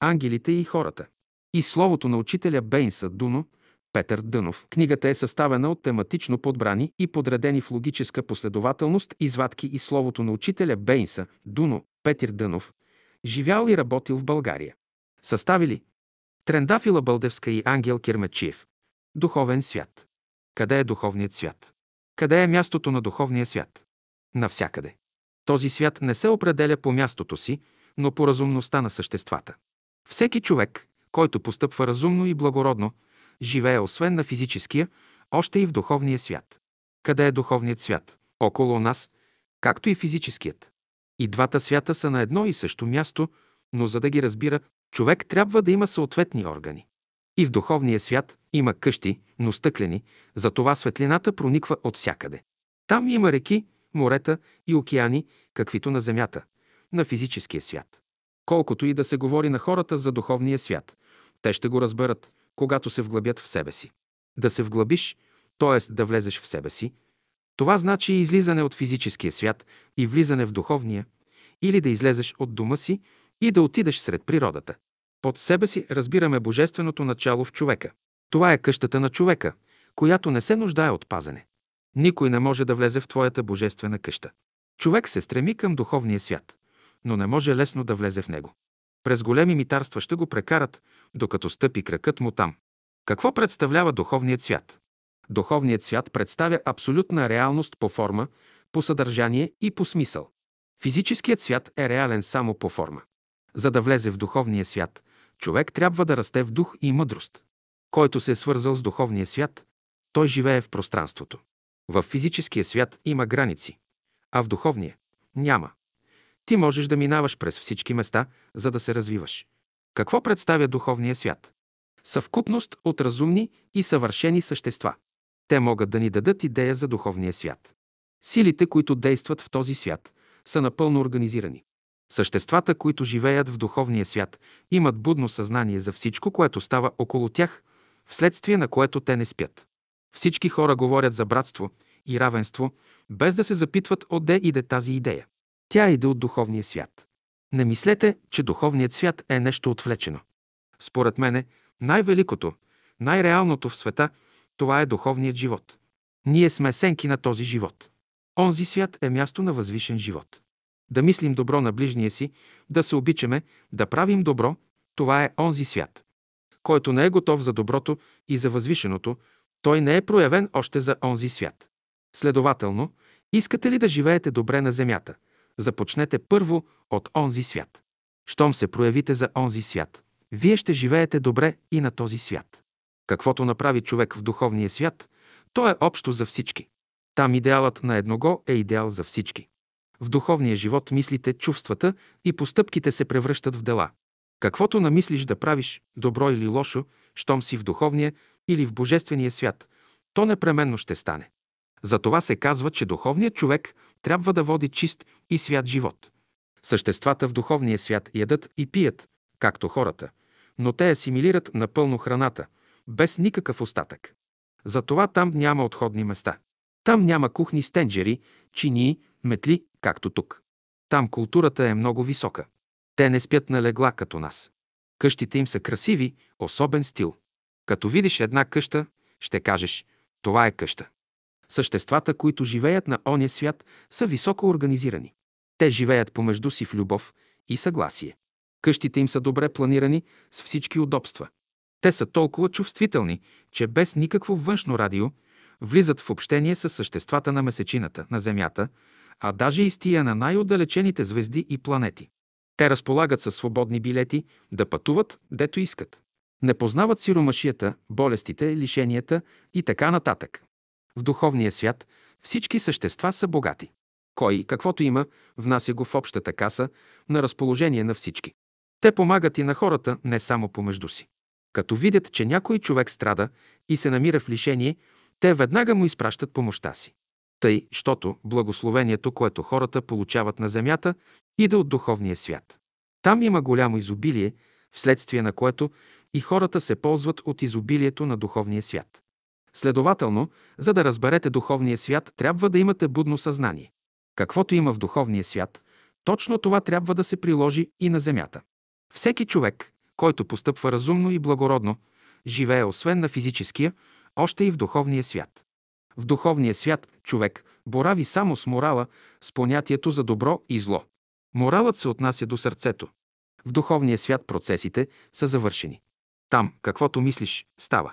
ангелите и хората. И словото на учителя Бейнса Дуно, Петър Дънов. Книгата е съставена от тематично подбрани и подредени в логическа последователност извадки и словото на учителя Бейнса Дуно, Петър Дънов, живял и работил в България. Съставили Трендафила Бълдевска и Ангел Кирмечиев. Духовен свят. Къде е духовният свят? Къде е мястото на духовния свят? Навсякъде. Този свят не се определя по мястото си, но по разумността на съществата. Всеки човек, който постъпва разумно и благородно, живее освен на физическия, още и в духовния свят. Къде е духовният свят? Около нас, както и физическият. И двата свята са на едно и също място, но за да ги разбира, човек трябва да има съответни органи. И в духовния свят има къщи, но стъклени, затова светлината прониква от всякъде. Там има реки, морета и океани, каквито на земята, на физическия свят. Колкото и да се говори на хората за духовния свят, те ще го разберат, когато се вглъбят в себе си. Да се вглъбиш, т.е. да влезеш в себе си, това значи излизане от физическия свят и влизане в духовния, или да излезеш от дома си и да отидеш сред природата. Под себе си разбираме божественото начало в човека. Това е къщата на човека, която не се нуждае от пазене. Никой не може да влезе в твоята божествена къща. Човек се стреми към духовния свят, но не може лесно да влезе в него. През големи митарства ще го прекарат, докато стъпи кракът му там. Какво представлява духовният свят? Духовният свят представя абсолютна реалност по форма, по съдържание и по смисъл. Физическият свят е реален само по форма. За да влезе в духовния свят, човек трябва да расте в дух и мъдрост. Който се е свързал с духовния свят, той живее в пространството. В физическия свят има граници, а в духовния няма. Ти можеш да минаваш през всички места, за да се развиваш. Какво представя духовния свят? Съвкупност от разумни и съвършени същества. Те могат да ни дадат идея за духовния свят. Силите, които действат в този свят, са напълно организирани. Съществата, които живеят в духовния свят, имат будно съзнание за всичко, което става около тях, вследствие на което те не спят. Всички хора говорят за братство и равенство, без да се запитват отде иде тази идея. Тя иде от духовния свят. Не мислете, че духовният свят е нещо отвлечено. Според мене, най-великото, най-реалното в света, това е духовният живот. Ние сме сенки на този живот. Онзи свят е място на възвишен живот. Да мислим добро на ближния си, да се обичаме, да правим добро, това е онзи свят. Който не е готов за доброто и за възвишеното, той не е проявен още за онзи свят. Следователно, искате ли да живеете добре на земята, започнете първо от онзи свят. Щом се проявите за онзи свят, вие ще живеете добре и на този свят. Каквото направи човек в духовния свят, то е общо за всички. Там идеалът на едного е идеал за всички. В духовния живот мислите, чувствата и постъпките се превръщат в дела. Каквото намислиш да правиш, добро или лошо, щом си в духовния или в божествения свят, то непременно ще стане. Затова се казва, че духовният човек трябва да води чист и свят живот. Съществата в духовния свят ядат и пият, както хората, но те асимилират напълно храната, без никакъв остатък. Затова там няма отходни места. Там няма кухни с тенджери, чинии, метли, както тук. Там културата е много висока. Те не спят на легла като нас. Къщите им са красиви, особен стил. Като видиш една къща, ще кажеш – това е къща. Съществата, които живеят на ония свят, са високо организирани. Те живеят помежду си в любов и съгласие. Къщите им са добре планирани с всички удобства. Те са толкова чувствителни, че без никакво външно радио влизат в общение с съществата на месечината, на Земята, а даже и с тия на най-отдалечените звезди и планети. Те разполагат със свободни билети да пътуват, дето искат. Не познават сиромашията, болестите, лишенията и така нататък. В духовния свят всички същества са богати. Кой, каквото има, внася го в общата каса на разположение на всички. Те помагат и на хората не само помежду си. Като видят, че някой човек страда и се намира в лишение, те веднага му изпращат помощта си. Тъй, щото благословението, което хората получават на земята, иде от духовния свят. Там има голямо изобилие, вследствие на което и хората се ползват от изобилието на духовния свят. Следователно, за да разберете духовния свят, трябва да имате будно съзнание. Каквото има в духовния свят, точно това трябва да се приложи и на земята. Всеки човек, който постъпва разумно и благородно, живее освен на физическия, още и в духовния свят. В духовния свят човек борави само с морала, с понятието за добро и зло. Моралът се отнася до сърцето. В духовния свят процесите са завършени. Там, каквото мислиш, става.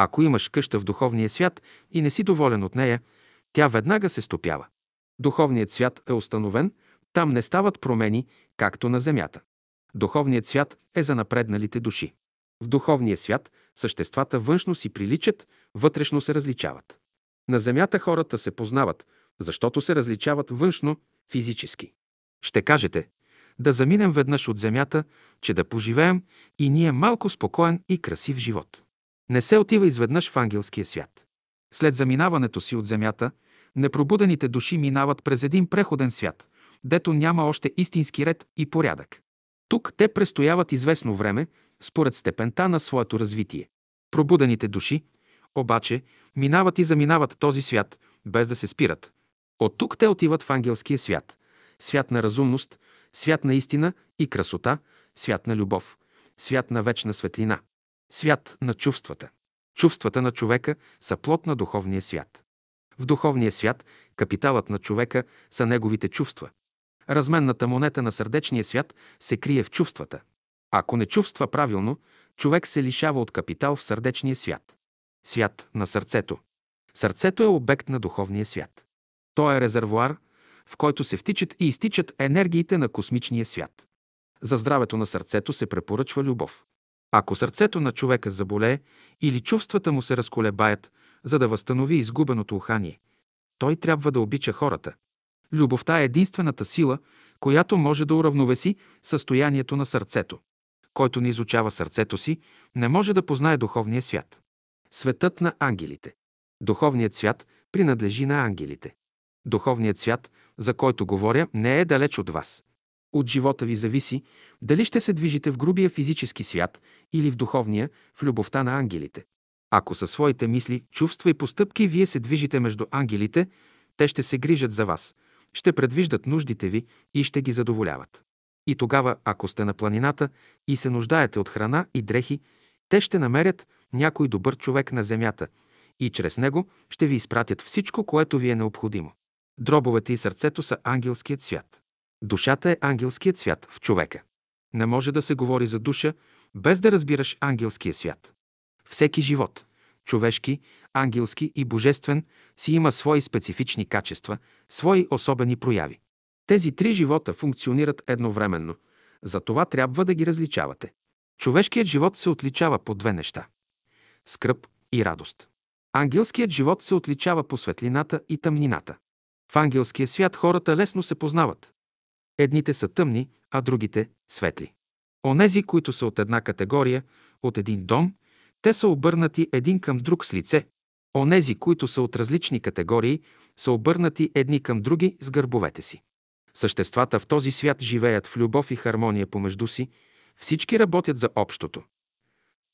Ако имаш къща в духовния свят и не си доволен от нея, тя веднага се стопява. Духовният свят е установен, там не стават промени, както на земята. Духовният свят е за напредналите души. В духовния свят съществата външно си приличат, вътрешно се различават. На земята хората се познават, защото се различават външно, физически. Ще кажете, да заминем веднъж от земята, че да поживеем и ние малко спокоен и красив живот. Не се отива изведнъж в ангелския свят. След заминаването си от земята, непробудените души минават през един преходен свят, дето няма още истински ред и порядък. Тук те престояват известно време, според степента на своето развитие. Пробудените души, обаче, минават и заминават този свят, без да се спират. От тук те отиват в ангелския свят. Свят на разумност, свят на истина и красота, свят на любов, свят на вечна светлина, свят на чувствата. Чувствата на човека са плод на духовния свят. В духовния свят капиталът на човека са неговите чувства. Разменната монета на сърдечния свят се крие в чувствата. Ако не чувства правилно, човек се лишава от капитал в сърдечния свят. Свят на сърцето. Сърцето е обект на духовния свят. То е резервуар, в който се втичат и изтичат енергиите на космичния свят. За здравето на сърцето се препоръчва любов. Ако сърцето на човека заболее или чувствата му се разколебаят, за да възстанови изгубеното ухание, той трябва да обича хората. Любовта е единствената сила, която може да уравновеси състоянието на сърцето. Който не изучава сърцето си, не може да познае духовния свят. Светът на ангелите. Духовният свят принадлежи на ангелите. Духовният свят, за който говоря, не е далеч от вас. От живота ви зависи дали ще се движите в грубия физически свят или в духовния, в любовта на ангелите. Ако със своите мисли, чувства и постъпки вие се движите между ангелите, те ще се грижат за вас, ще предвиждат нуждите ви и ще ги задоволяват. И тогава, ако сте на планината и се нуждаете от храна и дрехи, те ще намерят някой добър човек на земята и чрез него ще ви изпратят всичко, което ви е необходимо. Дробовете и сърцето са ангелският свят. Душата е ангелският свят в човека. Не може да се говори за душа, без да разбираш ангелския свят. Всеки живот – човешки, ангелски и божествен, си има свои специфични качества, свои особени прояви. Тези три живота функционират едновременно, за това трябва да ги различавате. Човешкият живот се отличава по две неща – скръп и радост. Ангелският живот се отличава по светлината и тъмнината. В ангелския свят хората лесно се познават. Едните са тъмни, а другите – светли. Онези, които са от една категория, от един дом, те са обърнати един към друг с лице. Онези, които са от различни категории, са обърнати едни към други с гърбовете си. Съществата в този свят живеят в любов и хармония помежду си, всички работят за общото.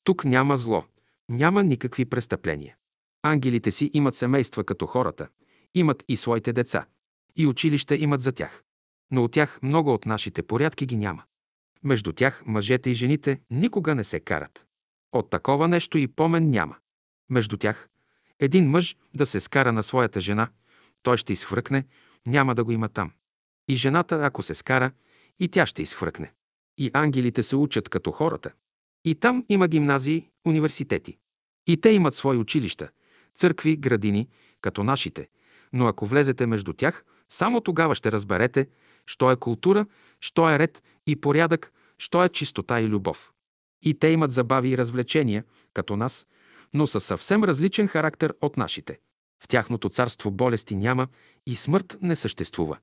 Тук няма зло, няма никакви престъпления. Ангелите си имат семейства като хората, имат и своите деца, и училища имат за тях. Но от тях много от нашите порядки ги няма. Между тях мъжете и жените никога не се карат. От такова нещо и помен няма. Между тях един мъж да се скара на своята жена, той ще изхвъркне, няма да го има там. И жената, ако се скара, и тя ще изхвъркне. И ангелите се учат като хората. И там има гимназии, университети. И те имат свои училища, църкви, градини, като нашите. Но ако влезете между тях, само тогава ще разберете, що е култура, що е ред и порядък, що е чистота и любов. И те имат забави и развлечения, като нас, но със съвсем различен характер от нашите. В тяхното царство болести няма и смърт не съществува.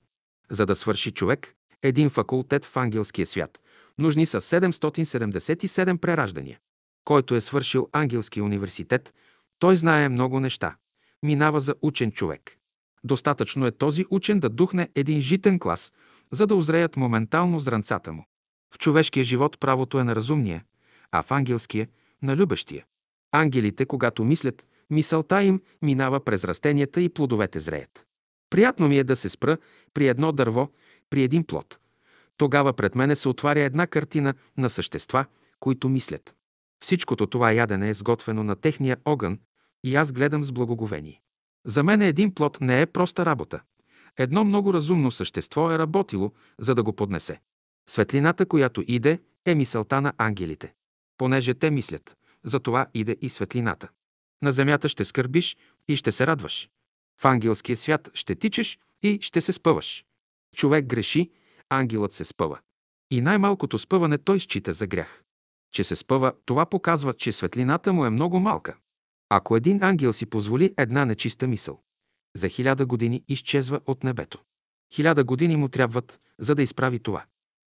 За да свърши човек един факултет в ангелския свят, нужни са 777 прераждания. Който е свършил ангелски университет, той знае много неща. Минава за учен човек. Достатъчно е този учен да духне един житен клас, за да озреят моментално зранцата му. В човешкия живот правото е на разумния, а в ангелския – на любещия. Ангелите, когато мислят, мисълта им минава през растенията и плодовете зреят. Приятно ми е да се спра при едно дърво, при един плод. Тогава пред мене се отваря една картина на същества, които мислят. Всичкото това ядене е сготвено на техния огън и аз гледам с благоговение. За мен един плод не е проста работа. Едно много разумно същество е работило, за да го поднесе. Светлината, която иде, е мисълта на ангелите. Понеже те мислят, за това иде и светлината. На земята ще скърбиш и ще се радваш. В ангелския свят ще тичеш и ще се спъваш. Човек греши, ангелът се спъва. И най-малкото спъване той счита за грях. Че се спъва, това показва, че светлината му е много малка. Ако един ангел си позволи една нечиста мисъл, за хиляда години изчезва от небето. Хиляда години му трябват, за да изправи това.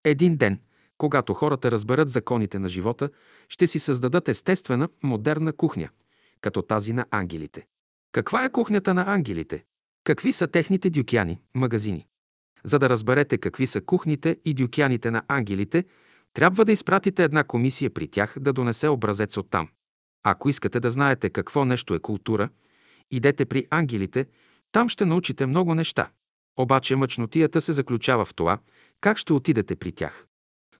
Един ден, когато хората разберат законите на живота, ще си създадат естествена, модерна кухня, като тази на ангелите. Каква е кухнята на ангелите? Какви са техните дюкяни, магазини? За да разберете какви са кухните и дюкяните на ангелите, трябва да изпратите една комисия при тях да донесе образец от там. Ако искате да знаете какво нещо е култура, идете при ангелите, там ще научите много неща. Обаче мъчнотията се заключава в това, как ще отидете при тях.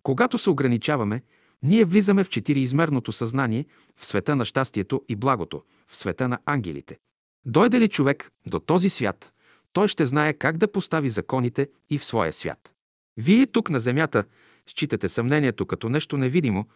Когато се ограничаваме, ние влизаме в четириизмерното съзнание, в света на щастието и благото, в света на ангелите. Дойде ли човек до този свят, той ще знае как да постави законите и в своя свят. Вие тук на земята считате съмнението като нещо невидимо,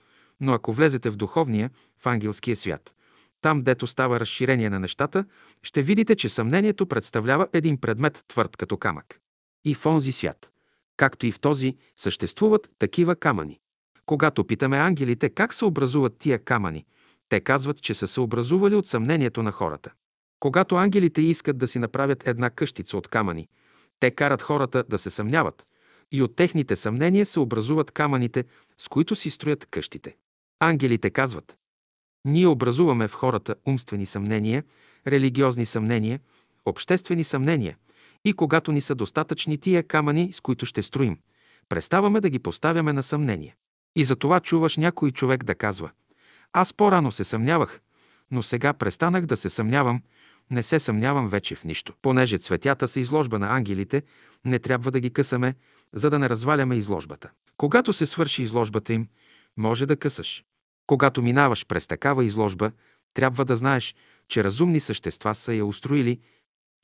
но ако влезете в духовния, в ангелския свят, там, дето става разширение на нещата, ще видите, че съмнението представлява един предмет твърд като камък. И в онзи свят, както и в този, съществуват такива камъни. Когато питаме ангелите как се образуват тия камъни, те казват, че са се образували от съмнението на хората. Когато ангелите искат да си направят една къщица от камъни, те карат хората да се съмняват и от техните съмнения се образуват камъните, с които си строят къщите. Ангелите казват, ние образуваме в хората умствени съмнения, религиозни съмнения, обществени съмнения и когато ни са достатъчни тия камъни, с които ще строим, преставаме да ги поставяме на съмнение. И за това чуваш някой човек да казва Аз по-рано се съмнявах, но сега престанах да се съмнявам, не се съмнявам вече в нищо. Понеже цветята са изложба на ангелите, не трябва да ги късаме, за да не разваляме изложбата. Когато се свърши изложбата им, може да късаш. Когато минаваш през такава изложба, трябва да знаеш, че разумни същества са я устроили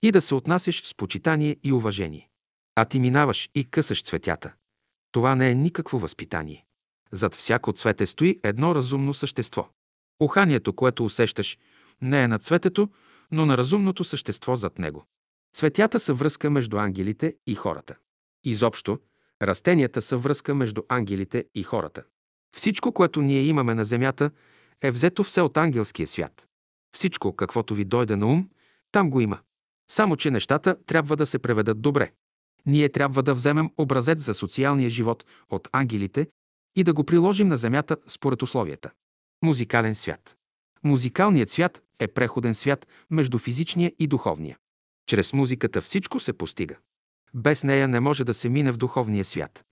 и да се отнасяш с почитание и уважение. А ти минаваш и късаш цветята. Това не е никакво възпитание. Зад всяко цвете стои едно разумно същество. Уханието, което усещаш, не е на цветето, но на разумното същество зад него. Цветята са връзка между ангелите и хората. Изобщо, растенията са връзка между ангелите и хората. Всичко, което ние имаме на земята, е взето все от ангелския свят. Всичко, каквото ви дойде на ум, там го има. Само, че нещата трябва да се преведат добре. Ние трябва да вземем образец за социалния живот от ангелите и да го приложим на земята според условията. Музикален свят. Музикалният свят е преходен свят между физичния и духовния. Чрез музиката всичко се постига. Без нея не може да се мине в духовния свят.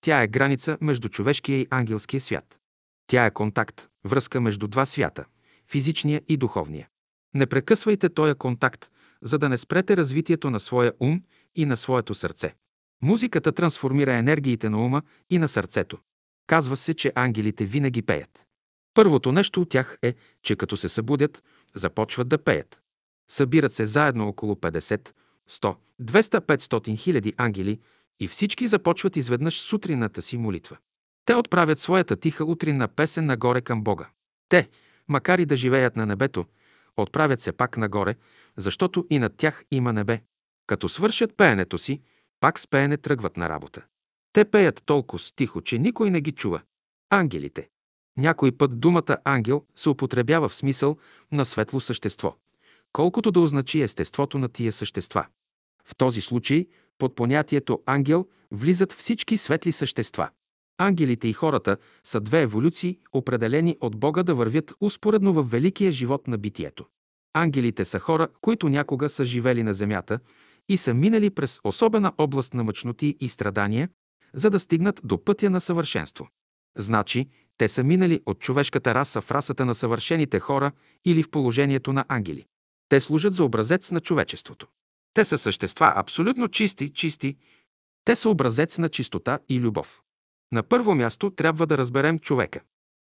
Тя е граница между човешкия и ангелския свят. Тя е контакт, връзка между два свята – физичния и духовния. Не прекъсвайте този контакт, за да не спрете развитието на своя ум и на своето сърце. Музиката трансформира енергиите на ума и на сърцето. Казва се, че ангелите винаги пеят. Първото нещо от тях е, че като се събудят, започват да пеят. Събират се заедно около 50, 100, 200, 500 хиляди ангели и всички започват изведнъж сутрината си молитва. Те отправят своята тиха утринна песен нагоре към Бога. Те, макар и да живеят на небето, отправят се пак нагоре, защото и над тях има небе. Като свършат пеенето си, пак с пеене тръгват на работа. Те пеят толкова тихо, че никой не ги чува. Ангелите. Някой път думата ангел се употребява в смисъл на светло същество, колкото да означи естеството на тия същества. В този случай под понятието ангел влизат всички светли същества. Ангелите и хората са две еволюции, определени от Бога да вървят успоредно в великия живот на битието. Ангелите са хора, които някога са живели на земята и са минали през особена област на мъчноти и страдания, за да стигнат до пътя на съвършенство. Значи, те са минали от човешката раса в расата на съвършените хора или в положението на ангели. Те служат за образец на човечеството. Те са същества абсолютно чисти, чисти. Те са образец на чистота и любов. На първо място трябва да разберем човека.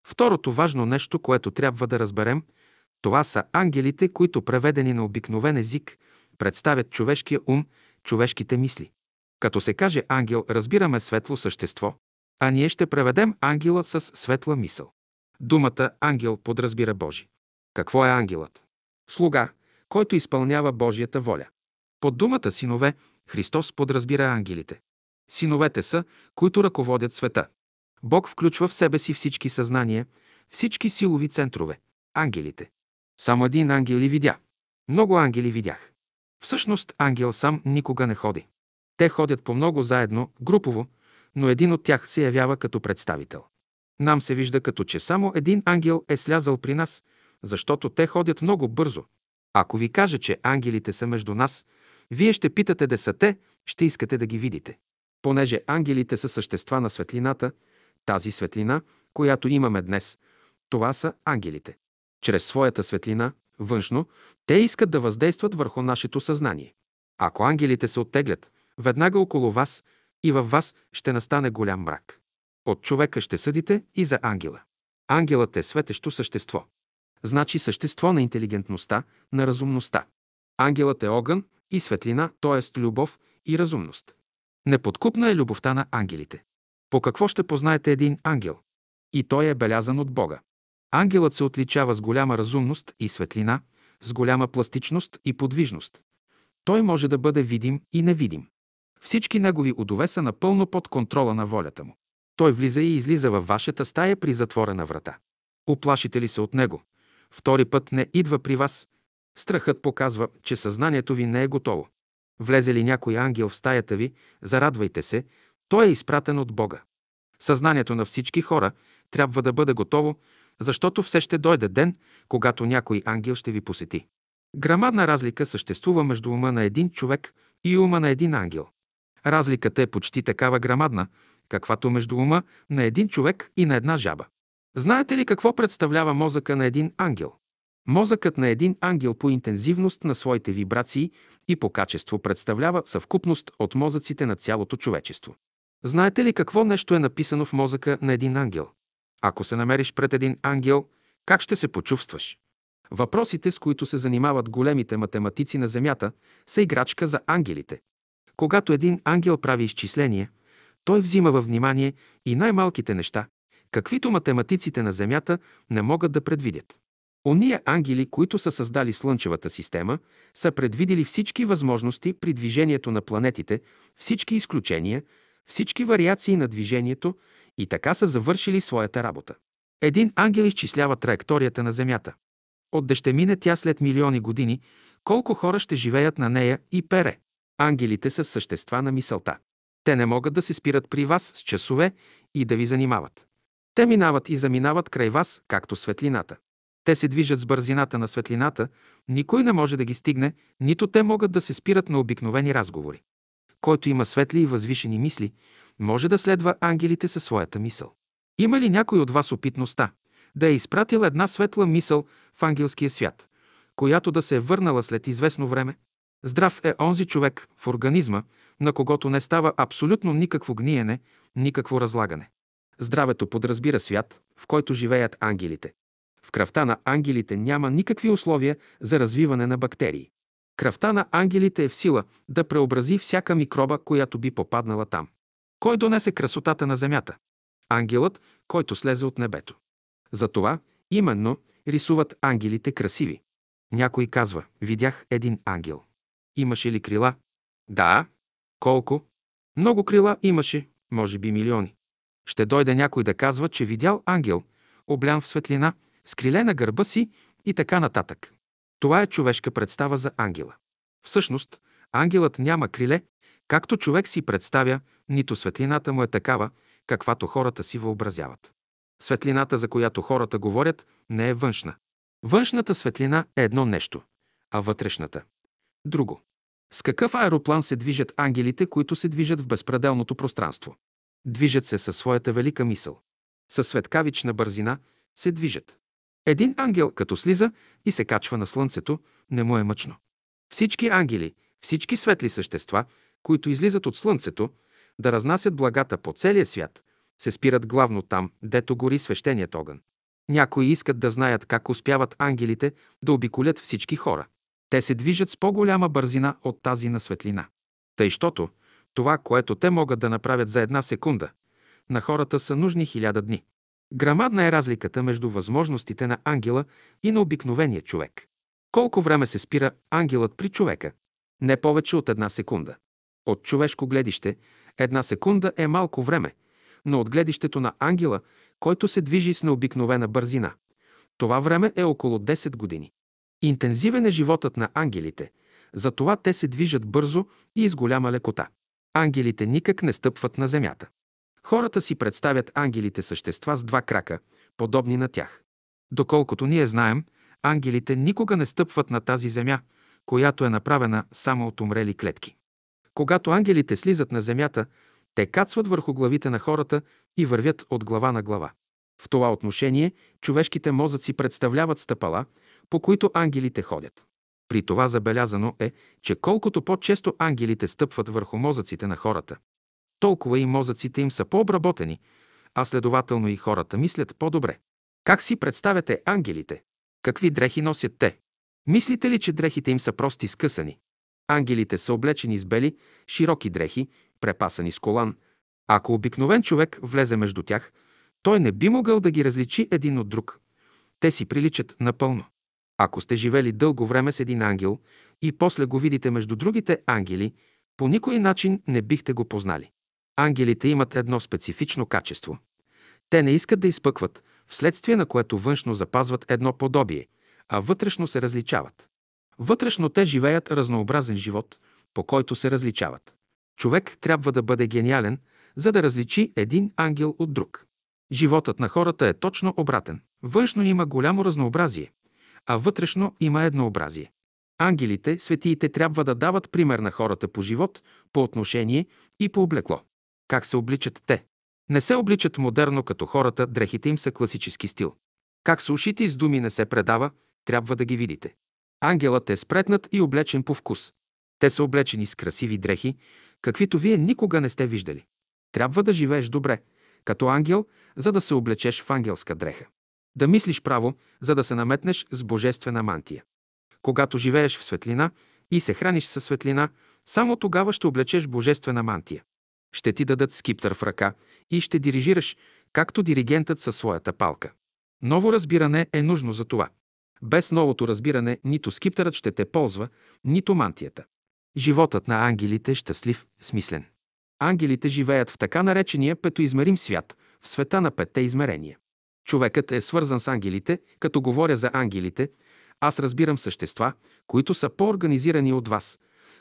Второто важно нещо, което трябва да разберем, това са ангелите, които преведени на обикновен език представят човешкия ум, човешките мисли. Като се каже ангел, разбираме светло същество, а ние ще преведем ангела с светла мисъл. Думата ангел подразбира Божи. Какво е ангелът? Слуга, който изпълнява Божията воля. Под думата синове Христос подразбира ангелите. Синовете са, които ръководят света. Бог включва в себе си всички съзнания, всички силови центрове – ангелите. Само един ангел ли видя? Много ангели видях. Всъщност ангел сам никога не ходи. Те ходят по много заедно, групово, но един от тях се явява като представител. Нам се вижда като че само един ангел е слязал при нас, защото те ходят много бързо. Ако ви кажа, че ангелите са между нас, вие ще питате да са те, ще искате да ги видите. Понеже ангелите са същества на светлината, тази светлина, която имаме днес, това са ангелите. Чрез своята светлина, външно, те искат да въздействат върху нашето съзнание. Ако ангелите се оттеглят, веднага около вас и във вас ще настане голям мрак. От човека ще съдите и за ангела. Ангелът е светещо същество. Значи същество на интелигентността, на разумността. Ангелът е огън и светлина, т.е. любов и разумност. Неподкупна е любовта на ангелите. По какво ще познаете един ангел? И той е белязан от Бога. Ангелът се отличава с голяма разумност и светлина, с голяма пластичност и подвижност. Той може да бъде видим и невидим. Всички негови удове са напълно под контрола на волята му. Той влиза и излиза във вашата стая при затворена врата. Оплашите ли се от него? Втори път не идва при вас. Страхът показва, че съзнанието ви не е готово. Влезе ли някой ангел в стаята ви, зарадвайте се, той е изпратен от Бога. Съзнанието на всички хора трябва да бъде готово, защото все ще дойде ден, когато някой ангел ще ви посети. Грамадна разлика съществува между ума на един човек и ума на един ангел. Разликата е почти такава грамадна, каквато между ума на един човек и на една жаба. Знаете ли какво представлява мозъка на един ангел? Мозъкът на един ангел по интензивност на своите вибрации и по качество представлява съвкупност от мозъците на цялото човечество. Знаете ли какво нещо е написано в мозъка на един ангел? Ако се намериш пред един ангел, как ще се почувстваш? Въпросите, с които се занимават големите математици на Земята, са играчка за ангелите. Когато един ангел прави изчисления, той взима във внимание и най-малките неща, каквито математиците на Земята не могат да предвидят. Ония ангели, които са създали Слънчевата система, са предвидели всички възможности при движението на планетите, всички изключения, всички вариации на движението и така са завършили своята работа. Един ангел изчислява траекторията на Земята. Отде ще мине тя след милиони години, колко хора ще живеят на нея и пере. Ангелите са същества на мисълта. Те не могат да се спират при вас с часове и да ви занимават. Те минават и заминават край вас, както светлината. Те се движат с бързината на светлината, никой не може да ги стигне, нито те могат да се спират на обикновени разговори. Който има светли и възвишени мисли, може да следва ангелите със своята мисъл. Има ли някой от вас опитността да е изпратил една светла мисъл в ангелския свят, която да се е върнала след известно време? Здрав е онзи човек в организма, на когото не става абсолютно никакво гниене, никакво разлагане. Здравето подразбира свят, в който живеят ангелите. В кръвта на ангелите няма никакви условия за развиване на бактерии. Кръвта на ангелите е в сила да преобрази всяка микроба, която би попаднала там. Кой донесе красотата на земята? Ангелът, който слезе от небето. Затова, именно, рисуват ангелите красиви. Някой казва, видях един ангел. Имаше ли крила? Да. Колко? Много крила имаше, може би милиони. Ще дойде някой да казва, че видял ангел, облян в светлина, с криле на гърба си и така нататък. Това е човешка представа за ангела. Всъщност, ангелът няма криле, както човек си представя, нито светлината му е такава, каквато хората си въобразяват. Светлината, за която хората говорят, не е външна. Външната светлина е едно нещо, а вътрешната – друго. С какъв аероплан се движат ангелите, които се движат в безпределното пространство? Движат се със своята велика мисъл. Със светкавична бързина се движат. Един ангел, като слиза и се качва на слънцето, не му е мъчно. Всички ангели, всички светли същества, които излизат от слънцето, да разнасят благата по целия свят, се спират главно там, дето гори свещеният огън. Някои искат да знаят как успяват ангелите да обиколят всички хора. Те се движат с по-голяма бързина от тази на светлина. Тъй, щото това, което те могат да направят за една секунда, на хората са нужни хиляда дни. Грамадна е разликата между възможностите на ангела и на обикновения човек. Колко време се спира ангелът при човека? Не повече от една секунда. От човешко гледище една секунда е малко време, но от гледището на ангела, който се движи с необикновена бързина, това време е около 10 години. Интензивен е животът на ангелите, затова те се движат бързо и с голяма лекота. Ангелите никак не стъпват на земята. Хората си представят ангелите същества с два крака, подобни на тях. Доколкото ние знаем, ангелите никога не стъпват на тази земя, която е направена само от умрели клетки. Когато ангелите слизат на земята, те кацват върху главите на хората и вървят от глава на глава. В това отношение човешките мозъци представляват стъпала, по които ангелите ходят. При това забелязано е, че колкото по-често ангелите стъпват върху мозъците на хората, толкова и мозъците им са по-обработени, а следователно и хората мислят по-добре. Как си представяте ангелите? Какви дрехи носят те? Мислите ли, че дрехите им са прости скъсани? Ангелите са облечени с бели, широки дрехи, препасани с колан. Ако обикновен човек влезе между тях, той не би могъл да ги различи един от друг. Те си приличат напълно. Ако сте живели дълго време с един ангел и после го видите между другите ангели, по никой начин не бихте го познали. Ангелите имат едно специфично качество. Те не искат да изпъкват, вследствие на което външно запазват едно подобие, а вътрешно се различават. Вътрешно те живеят разнообразен живот, по който се различават. Човек трябва да бъде гениален, за да различи един ангел от друг. Животът на хората е точно обратен. Външно има голямо разнообразие, а вътрешно има еднообразие. Ангелите, светиите трябва да дават пример на хората по живот, по отношение и по облекло. Как се обличат те? Не се обличат модерно като хората, дрехите им са класически стил. Как са ушите с думи не се предава, трябва да ги видите. Ангелът е спретнат и облечен по вкус. Те са облечени с красиви дрехи, каквито вие никога не сте виждали. Трябва да живееш добре, като ангел, за да се облечеш в ангелска дреха. Да мислиш право, за да се наметнеш с божествена мантия. Когато живееш в светлина и се храниш със светлина, само тогава ще облечеш божествена мантия. Ще ти дадат скиптър в ръка и ще дирижираш, както диригентът със своята палка. Ново разбиране е нужно за това. Без новото разбиране нито скиптърът ще те ползва, нито мантията. Животът на ангелите е щастлив, смислен. Ангелите живеят в така наречения петоизмерим свят, в света на петте измерения. Човекът е свързан с ангелите, като говоря за ангелите, аз разбирам същества, които са по-организирани от вас,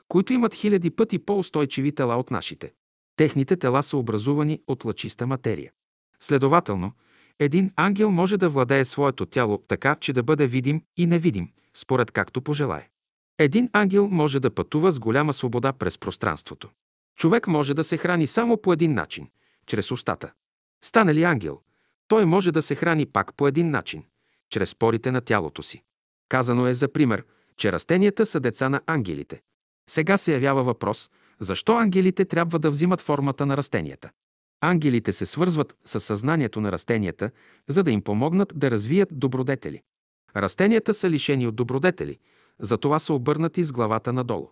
които имат хиляди пъти по-устойчиви тела от нашите. Техните тела са образувани от лъчиста материя. Следователно, един ангел може да владее своето тяло така, че да бъде видим и невидим, според както пожелае. Един ангел може да пътува с голяма свобода през пространството. Човек може да се храни само по един начин – чрез устата. Стане ли ангел, той може да се храни пак по един начин – чрез порите на тялото си. Казано е за пример, че растенията са деца на ангелите. Сега се явява въпрос – защо ангелите трябва да взимат формата на растенията? Ангелите се свързват с съзнанието на растенията, за да им помогнат да развият добродетели. Растенията са лишени от добродетели, затова са обърнати с главата надолу.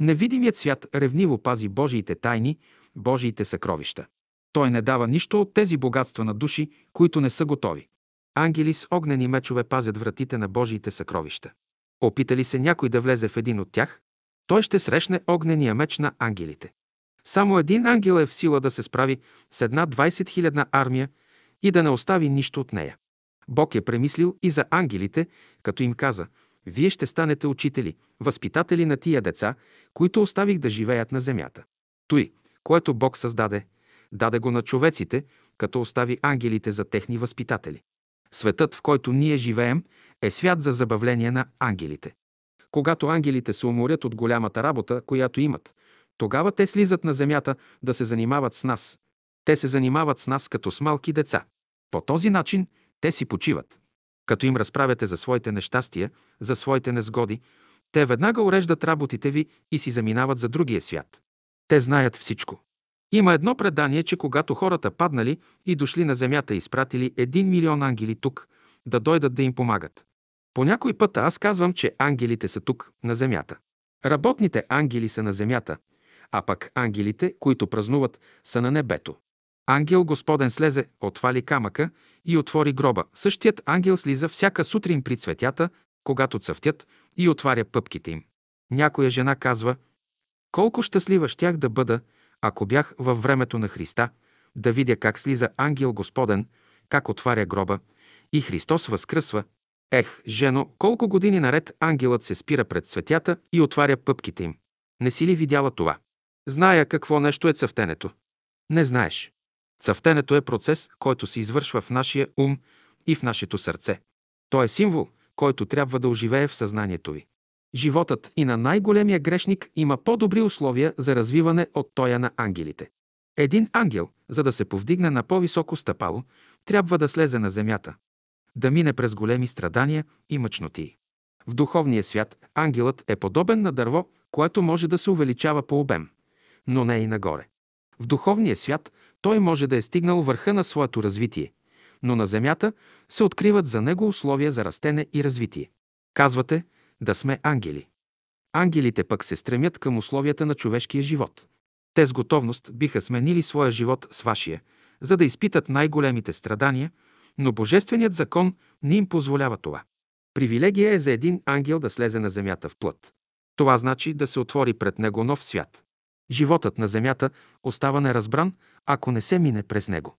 Невидимият свят ревниво пази Божиите тайни, Божиите съкровища. Той не дава нищо от тези богатства на души, които не са готови. Ангели с огнени мечове пазят вратите на Божиите съкровища. Опита ли се някой да влезе в един от тях, той ще срещне огнения меч на ангелите. Само един ангел е в сила да се справи с една 20 хилядна армия и да не остави нищо от нея. Бог е премислил и за ангелите, като им каза – вие ще станете учители, възпитатели на тия деца, които оставих да живеят на земята. Той, което Бог създаде, даде го на човеците, като остави ангелите за техни възпитатели. Светът, в който ние живеем, е свят за забавление на ангелите. Когато ангелите се уморят от голямата работа, която имат, тогава те слизат на земята да се занимават с нас. Те се занимават с нас като с малки деца. По този начин те си почиват. Като им разправяте за своите нещастия, за своите незгоди, те веднага уреждат работите ви и си заминават за другия свят. Те знаят всичко. Има едно предание, че когато хората паднали и дошли на земята изпратили един милион ангели тук, да дойдат да им помагат. По някой път аз казвам, че ангелите са тук, на земята. Работните ангели са на земята, а пък ангелите, които празнуват, са на небето. Ангел Господен слезе, отвали камъка и отвори гроба. Същият ангел слиза всяка сутрин при цветята, когато цъфтят и отваря пъпките им. Някоя жена казва, колко щастлива щях да бъда, ако бях във времето на Христа, да видя как слиза ангел Господен, как отваря гроба и Христос възкръсва. Ех, жено, колко години наред ангелът се спира пред цветята и отваря пъпките им. Не си ли видяла това? Зная какво нещо е цъфтенето. Не знаеш. Цъфтенето е процес, който се извършва в нашия ум и в нашето сърце. То е символ, който трябва да оживее в съзнанието ви. Животът и на най-големия грешник има по-добри условия за развиване от тоя на ангелите. Един ангел, за да се повдигне на по-високо стъпало, трябва да слезе на земята, да мине през големи страдания и мъчноти. В духовния свят ангелът е подобен на дърво, което може да се увеличава по обем, но не и нагоре. В духовния свят той може да е стигнал върха на своето развитие, но на земята се откриват за него условия за растене и развитие. Казвате да сме ангели. Ангелите пък се стремят към условията на човешкия живот. Те с готовност биха сменили своя живот с вашия, за да изпитат най-големите страдания, но Божественият закон не им позволява това. Привилегия е за един ангел да слезе на земята в плът. Това значи да се отвори пред него нов свят. Животът на земята остава неразбран, ако не се мине през него.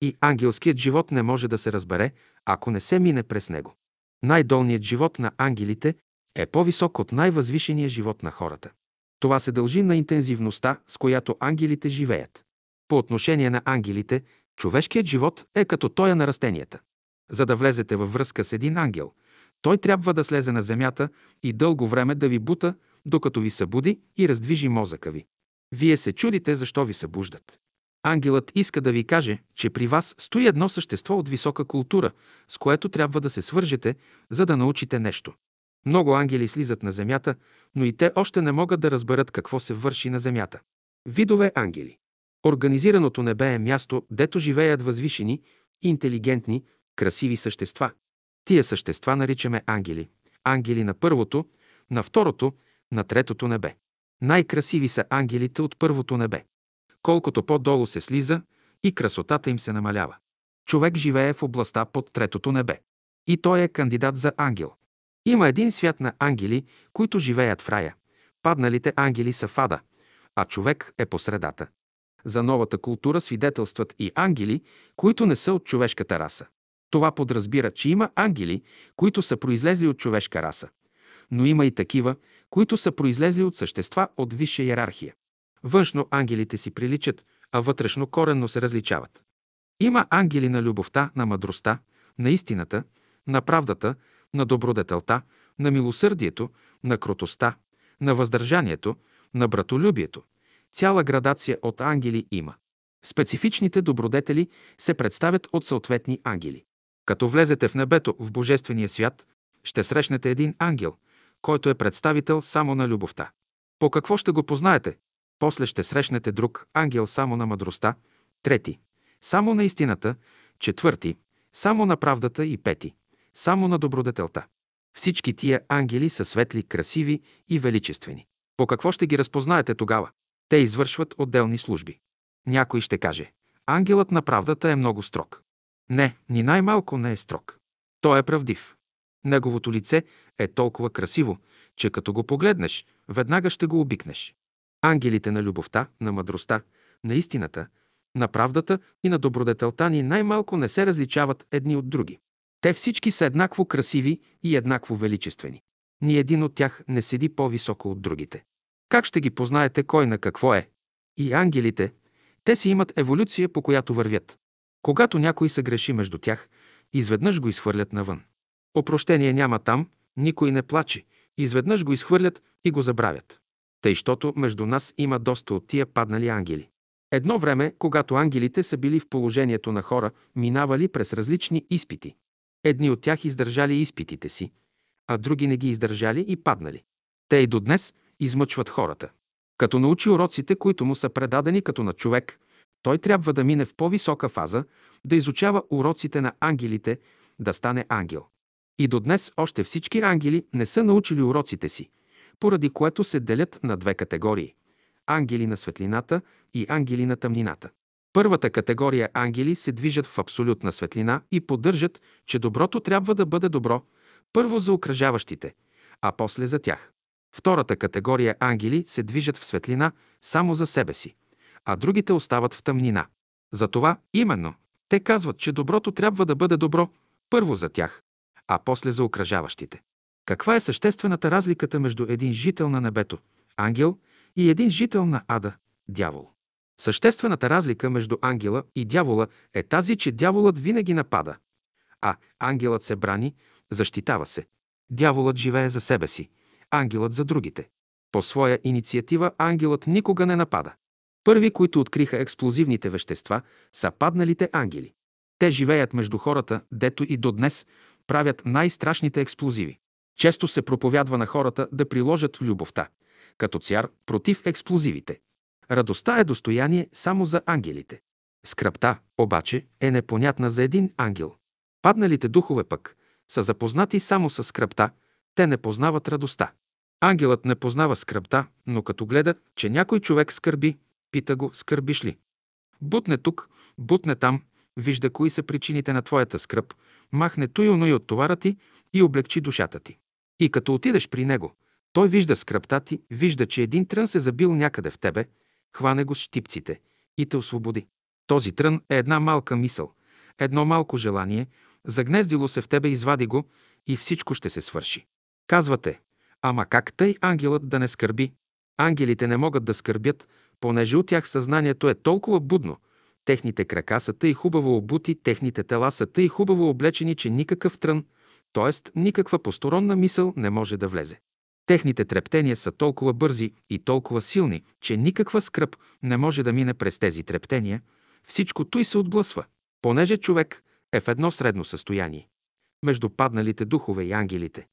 И ангелският живот не може да се разбере, ако не се мине през него. Най-долният живот на ангелите е по-висок от най-възвишения живот на хората. Това се дължи на интензивността, с която ангелите живеят. По отношение на ангелите, човешкият живот е като тоя на растенията. За да влезете във връзка с един ангел, той трябва да слезе на земята и дълго време да ви бута, докато ви събуди и раздвижи мозъка ви. Вие се чудите защо ви събуждат. Ангелът иска да ви каже, че при вас стои едно същество от висока култура, с което трябва да се свържете, за да научите нещо. Много ангели слизат на земята, но и те още не могат да разберат какво се върши на земята. Видове ангели. Организираното небе е място, дето живеят възвишени, интелигентни, красиви същества. Тия същества наричаме ангели. Ангели на първото, на второто, на третото небе. Най-красиви са ангелите от първото небе. Колкото по-долу се слиза, и красотата им се намалява. Човек живее в областта под третото небе. И той е кандидат за ангел. Има един свят на ангели, които живеят в рая. Падналите ангели са в ада, а човек е по средата. За новата култура свидетелстват и ангели, които не са от човешката раса. Това подразбира, че има ангели, които са произлезли от човешка раса. Но има и такива, които са произлезли от същества от висша иерархия. Външно ангелите си приличат, а вътрешно коренно се различават. Има ангели на любовта, на мъдростта, на истината, на правдата, на добродетелта, на милосърдието, на кротостта, на въздържанието, на братолюбието. Цяла градация от ангели има. Специфичните добродетели се представят от съответни ангели. Като влезете в небето, в Божествения свят, ще срещнете един ангел, който е представител само на любовта. По какво ще го познаете? После ще срещнете друг ангел само на мъдростта, трети – само на истината, четвърти – само на правдата и пети – само на добродетелта. Всички тия ангели са светли, красиви и величествени. По какво ще ги разпознаете тогава? Те извършват отделни служби. Някой ще каже, ангелът на правдата е много строг. Не, ни най-малко не е строг. Той е правдив. Неговото лице е толкова красиво, че като го погледнеш, веднага ще го обикнеш. Ангелите на любовта, на мъдростта, на истината, на правдата и на добродетелта ни най-малко не се различават едни от други. Те всички са еднакво красиви и еднакво величествени. Ни един от тях не седи по-високо от другите. Как ще ги познаете кой на какво е? И ангелите, те си имат еволюция, по която вървят. Когато някой се греши между тях, изведнъж го изхвърлят навън. Опрощение няма там, никой не плаче, изведнъж го изхвърлят и го забравят. Тъй, щото между нас има доста от тия паднали ангели. Едно време, когато ангелите са били в положението на хора, минавали през различни изпити. Едни от тях издържали изпитите си, а други не ги издържали и паднали. Те и до днес измъчват хората. Като научи уроците, които му са предадени като на човек, той трябва да мине в по-висока фаза, да изучава уроците на ангелите да стане ангел. И до днес още всички ангели не са научили уроците си, поради което се делят на две категории – ангели на светлината и ангели на тъмнината. Първата категория ангели се движат в абсолютна светлина и поддържат, че доброто трябва да бъде добро, първо за окръжаващите, а после за тях. Втората категория ангели се движат в светлина само за себе си, а другите остават в тъмнина. Затова именно те казват, че доброто трябва да бъде добро първо за тях, а после за окръжаващите. Каква е съществената разликата между един жител на небето, ангел, и един жител на ада, дявол? Съществената разлика между ангела и дявола е тази, че дяволът винаги напада, а ангелът се брани, защитава се. Дяволът живее за себе си, ангелът за другите. По своя инициатива ангелът никога не напада. Първи, които откриха експлозивните вещества, са падналите ангели. Те живеят между хората, дето и до днес правят най-страшните експлозиви. Често се проповядва на хората да приложат любовта, като цяр против експлозивите. Радостта е достояние само за ангелите. Скръпта, обаче, е непонятна за един ангел. Падналите духове пък са запознати само с скръпта, те не познават радостта. Ангелът не познава скръпта, но като гледа, че някой човек скърби, пита го, скърбиш ли? Бутне тук, бутне там, вижда кои са причините на твоята скръп, махне той и от товара ти и облегчи душата ти. И като отидеш при него, той вижда скръпта ти, вижда, че един трън се забил някъде в тебе, хване го с щипците и те освободи. Този трън е една малка мисъл, едно малко желание, загнездило се в тебе, извади го и всичко ще се свърши. Казвате, ама как тъй ангелът да не скърби? Ангелите не могат да скърбят, понеже от тях съзнанието е толкова будно, техните крака са тъй хубаво обути, техните тела са тъй хубаво облечени, че никакъв трън, т.е. никаква посторонна мисъл не може да влезе. Техните трептения са толкова бързи и толкова силни, че никаква скръп не може да мине през тези трептения, всичко той се отблъсва, понеже човек е в едно средно състояние между падналите духове и ангелите.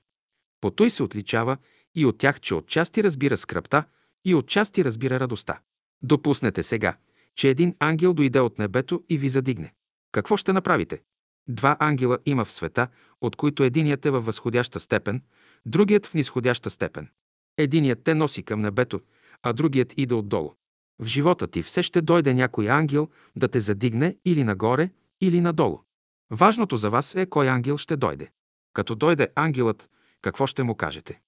По той се отличава и от тях, че отчасти разбира скръпта и отчасти разбира радостта. Допуснете сега, че един ангел дойде от небето и ви задигне. Какво ще направите? Два ангела има в света, от които единият е във възходяща степен, другият в нисходяща степен. Единият те носи към небето, а другият иде отдолу. В живота ти все ще дойде някой ангел да те задигне или нагоре, или надолу. Важното за вас е кой ангел ще дойде. Като дойде ангелът, какво ще му кажете?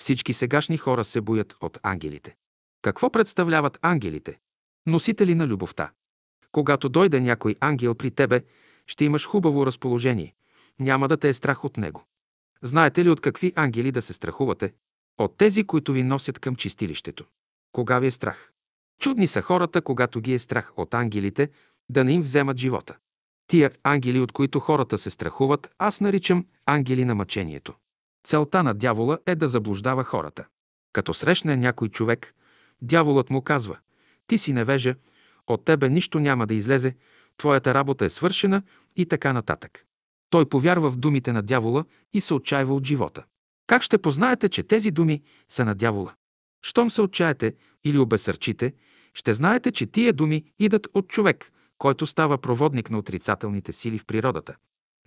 Всички сегашни хора се боят от ангелите. Какво представляват ангелите? Носители на любовта. Когато дойде някой ангел при тебе, ще имаш хубаво разположение. Няма да те е страх от него. Знаете ли от какви ангели да се страхувате? От тези, които ви носят към чистилището. Кога ви е страх? Чудни са хората, когато ги е страх от ангелите, да не им вземат живота. Тия ангели, от които хората се страхуват, аз наричам ангели на мъчението. Целта на дявола е да заблуждава хората. Като срещне някой човек, дяволът му казва «Ти си невежа, от тебе нищо няма да излезе, твоята работа е свършена» и така нататък. Той повярва в думите на дявола и се отчаива от живота. Как ще познаете, че тези думи са на дявола? Щом се отчаете или обесърчите, ще знаете, че тия думи идат от човек, който става проводник на отрицателните сили в природата.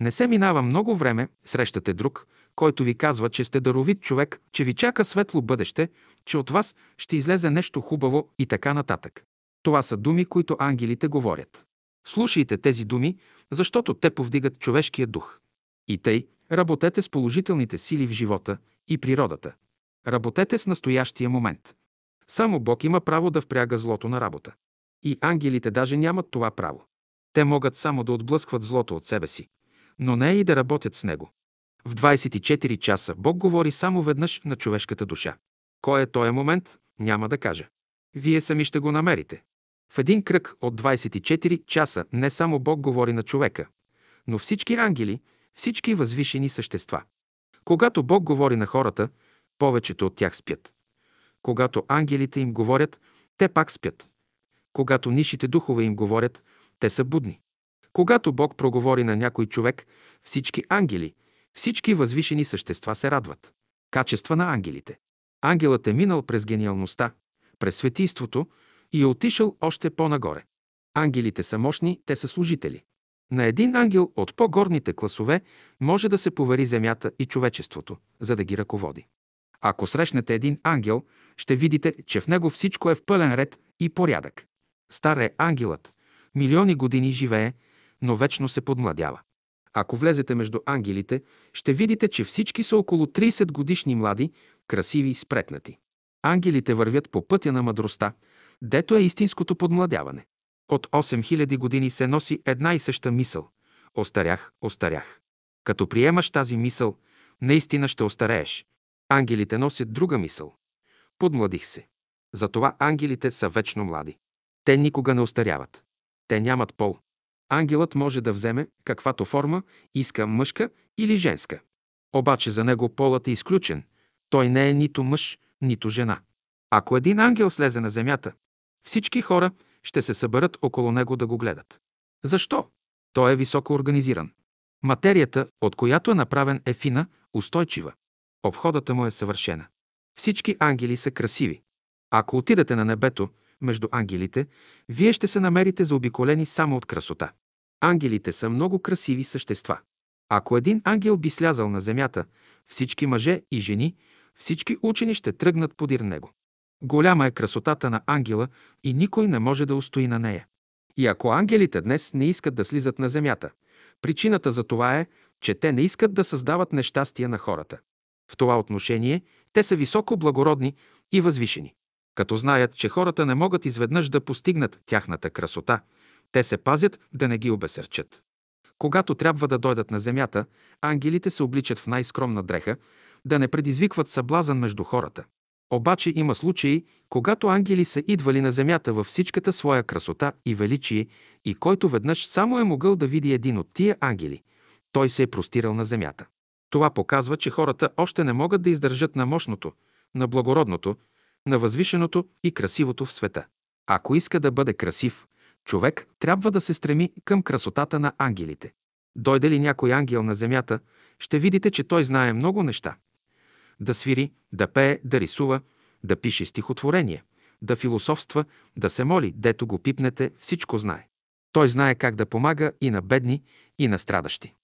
Не се минава много време, срещате друг, който ви казва, че сте даровит човек, че ви чака светло бъдеще, че от вас ще излезе нещо хубаво и така нататък. Това са думи, които ангелите говорят. Слушайте тези думи, защото те повдигат човешкия дух. И тъй, работете с положителните сили в живота и природата. Работете с настоящия момент. Само Бог има право да впряга злото на работа. И ангелите даже нямат това право. Те могат само да отблъскват злото от себе си, но не и да работят с него. В 24 часа Бог говори само веднъж на човешката душа. Кой е този момент, няма да кажа. Вие сами ще го намерите. В един кръг от 24 часа не само Бог говори на човека, но всички ангели, всички възвишени същества. Когато Бог говори на хората, повечето от тях спят. Когато ангелите им говорят, те пак спят. Когато нишите духове им говорят, те са будни. Когато Бог проговори на някой човек, всички ангели, всички възвишени същества се радват. Качества на ангелите. Ангелът е минал през гениалността, през светийството и е отишъл още по-нагоре. Ангелите са мощни, те са служители. На един ангел от по-горните класове може да се повери земята и човечеството, за да ги ръководи. Ако срещнете един ангел, ще видите, че в него всичко е в пълен ред и порядък. Стар е ангелът. Милиони години живее, но вечно се подмладява. Ако влезете между ангелите, ще видите, че всички са около 30 годишни млади, красиви и спретнати. Ангелите вървят по пътя на мъдростта, дето е истинското подмладяване. От 8000 години се носи една и съща мисъл. Остарях, остарях. Като приемаш тази мисъл, наистина ще остарееш. Ангелите носят друга мисъл. Подмладих се. Затова ангелите са вечно млади. Те никога не остаряват. Те нямат пол. Ангелът може да вземе каквато форма иска мъжка или женска. Обаче за него полът е изключен. Той не е нито мъж, нито жена. Ако един ангел слезе на земята, всички хора ще се съберат около него да го гледат. Защо? Той е високо организиран. Материята, от която е направен, е фина, устойчива. Обходата му е съвършена. Всички ангели са красиви. Ако отидете на небето, между ангелите, вие ще се намерите заобиколени само от красота. Ангелите са много красиви същества. Ако един ангел би слязал на земята, всички мъже и жени, всички учени ще тръгнат подир него. Голяма е красотата на ангела и никой не може да устои на нея. И ако ангелите днес не искат да слизат на земята, причината за това е, че те не искат да създават нещастия на хората. В това отношение те са високо благородни и възвишени. Като знаят, че хората не могат изведнъж да постигнат тяхната красота, те се пазят да не ги обесърчат. Когато трябва да дойдат на земята, ангелите се обличат в най-скромна дреха, да не предизвикват съблазън между хората. Обаче има случаи, когато ангели са идвали на земята във всичката своя красота и величие и който веднъж само е могъл да види един от тия ангели, той се е простирал на земята. Това показва, че хората още не могат да издържат на мощното, на благородното, на възвишеното и красивото в света. Ако иска да бъде красив, човек трябва да се стреми към красотата на ангелите. Дойде ли някой ангел на земята, ще видите, че той знае много неща. Да свири, да пее, да рисува, да пише стихотворение, да философства, да се моли, дето го пипнете, всичко знае. Той знае как да помага и на бедни, и на страдащи.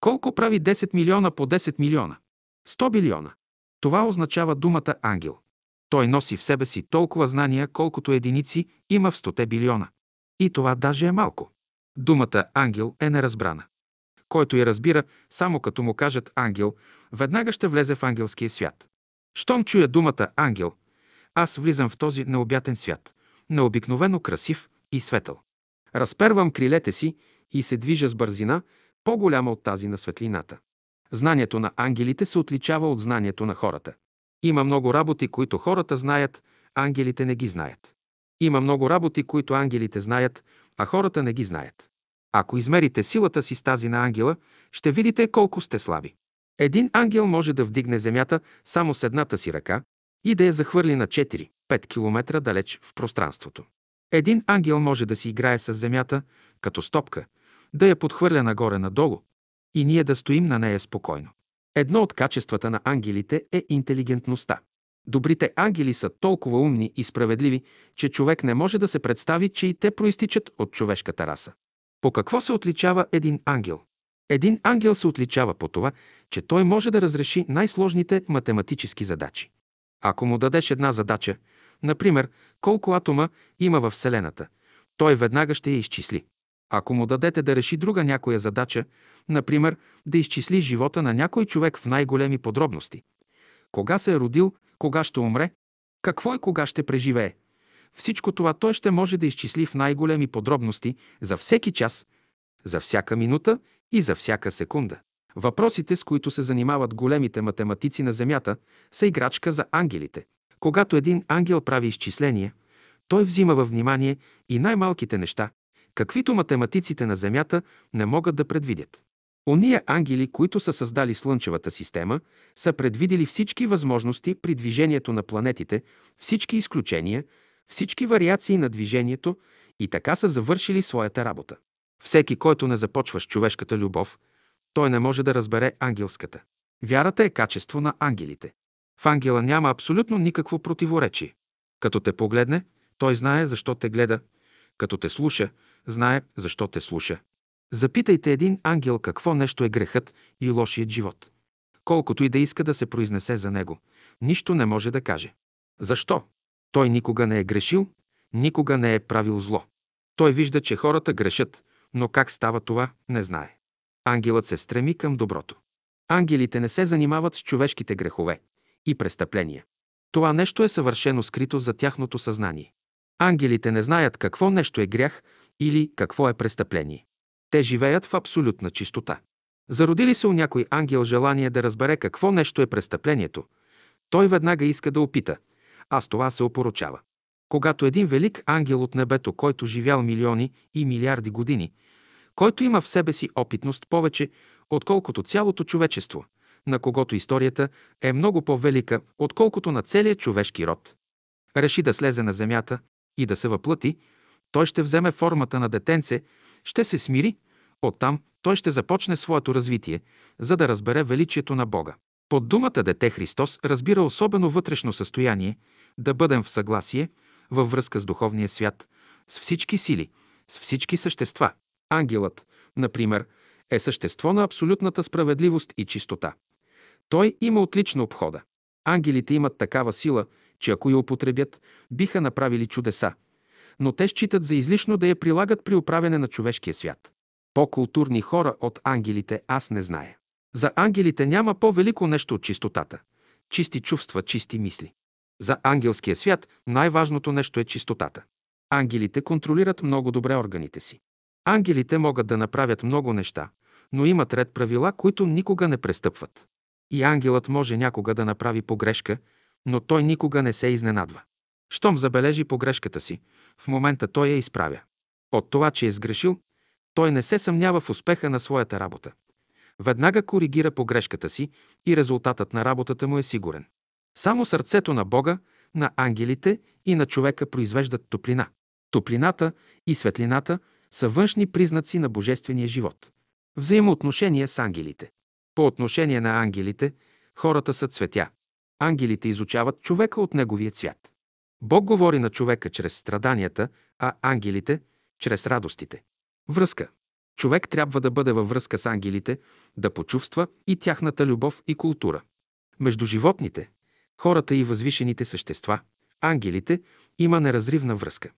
Колко прави 10 милиона по 10 милиона? 100 билиона. Това означава думата ангел. Той носи в себе си толкова знания, колкото единици има в 100 билиона. И това даже е малко. Думата ангел е неразбрана. Който я разбира, само като му кажат ангел, веднага ще влезе в ангелския свят. Щом чуя думата ангел, аз влизам в този необятен свят, необикновено красив и светъл. Разпервам крилете си и се движа с бързина, по-голяма от тази на светлината. Знанието на ангелите се отличава от знанието на хората. Има много работи, които хората знаят, ангелите не ги знаят. Има много работи, които ангелите знаят, а хората не ги знаят. Ако измерите силата си с тази на ангела, ще видите колко сте слаби. Един ангел може да вдигне земята само с едната си ръка и да я захвърли на 4-5 км далеч в пространството. Един ангел може да си играе с земята като стопка, да я подхвърля нагоре-надолу и ние да стоим на нея спокойно. Едно от качествата на ангелите е интелигентността. Добрите ангели са толкова умни и справедливи, че човек не може да се представи, че и те проистичат от човешката раса. По какво се отличава един ангел? Един ангел се отличава по това, че той може да разреши най-сложните математически задачи. Ако му дадеш една задача, например, колко атома има във Вселената, той веднага ще я изчисли. Ако му дадете да реши друга някоя задача, например, да изчисли живота на някой човек в най-големи подробности, кога се е родил, кога ще умре, какво и кога ще преживее, всичко това той ще може да изчисли в най-големи подробности за всеки час, за всяка минута и за всяка секунда. Въпросите, с които се занимават големите математици на Земята, са играчка за ангелите. Когато един ангел прави изчисления, той взима във внимание и най-малките неща, каквито математиците на Земята не могат да предвидят. Ония ангели, които са създали Слънчевата система, са предвидели всички възможности при движението на планетите, всички изключения, всички вариации на движението и така са завършили своята работа. Всеки, който не започва с човешката любов, той не може да разбере ангелската. Вярата е качество на ангелите. В ангела няма абсолютно никакво противоречие. Като те погледне, той знае защо те гледа. Като те слуша, знае защо те слуша. Запитайте един ангел какво нещо е грехът и лошият живот. Колкото и да иска да се произнесе за него, нищо не може да каже. Защо? Той никога не е грешил, никога не е правил зло. Той вижда, че хората грешат, но как става това, не знае. Ангелът се стреми към доброто. Ангелите не се занимават с човешките грехове и престъпления. Това нещо е съвършено скрито за тяхното съзнание. Ангелите не знаят какво нещо е грях или какво е престъпление. Те живеят в абсолютна чистота. Зароди ли се у някой ангел желание да разбере какво нещо е престъплението, той веднага иска да опита, а с това се опоручава. Когато един велик ангел от небето, който живял милиони и милиарди години, който има в себе си опитност повече, отколкото цялото човечество, на когото историята е много по-велика, отколкото на целия човешки род, реши да слезе на земята и да се въплъти, той ще вземе формата на детенце, ще се смири, оттам той ще започне своето развитие, за да разбере величието на Бога. Под думата Дете Христос разбира особено вътрешно състояние, да бъдем в съгласие, във връзка с духовния свят, с всички сили, с всички същества. Ангелът, например, е същество на абсолютната справедливост и чистота. Той има отлична обхода. Ангелите имат такава сила, че ако я употребят, биха направили чудеса, но те считат за излишно да я прилагат при управяне на човешкия свят. По-културни хора от ангелите аз не зная. За ангелите няма по-велико нещо от чистотата. Чисти чувства, чисти мисли. За ангелския свят най-важното нещо е чистотата. Ангелите контролират много добре органите си. Ангелите могат да направят много неща, но имат ред правила, които никога не престъпват. И ангелът може някога да направи погрешка, но той никога не се изненадва. Щом забележи погрешката си, в момента той я изправя. От това, че е сгрешил, той не се съмнява в успеха на своята работа. Веднага коригира погрешката си и резултатът на работата му е сигурен. Само сърцето на Бога, на ангелите и на човека произвеждат топлина. Топлината и светлината са външни признаци на божествения живот. Взаимоотношение с ангелите. По отношение на ангелите, хората са цветя. Ангелите изучават човека от неговия цвят. Бог говори на човека чрез страданията, а ангелите – чрез радостите. Връзка. Човек трябва да бъде във връзка с ангелите, да почувства и тяхната любов и култура. Между животните, хората и възвишените същества, ангелите, има неразривна връзка.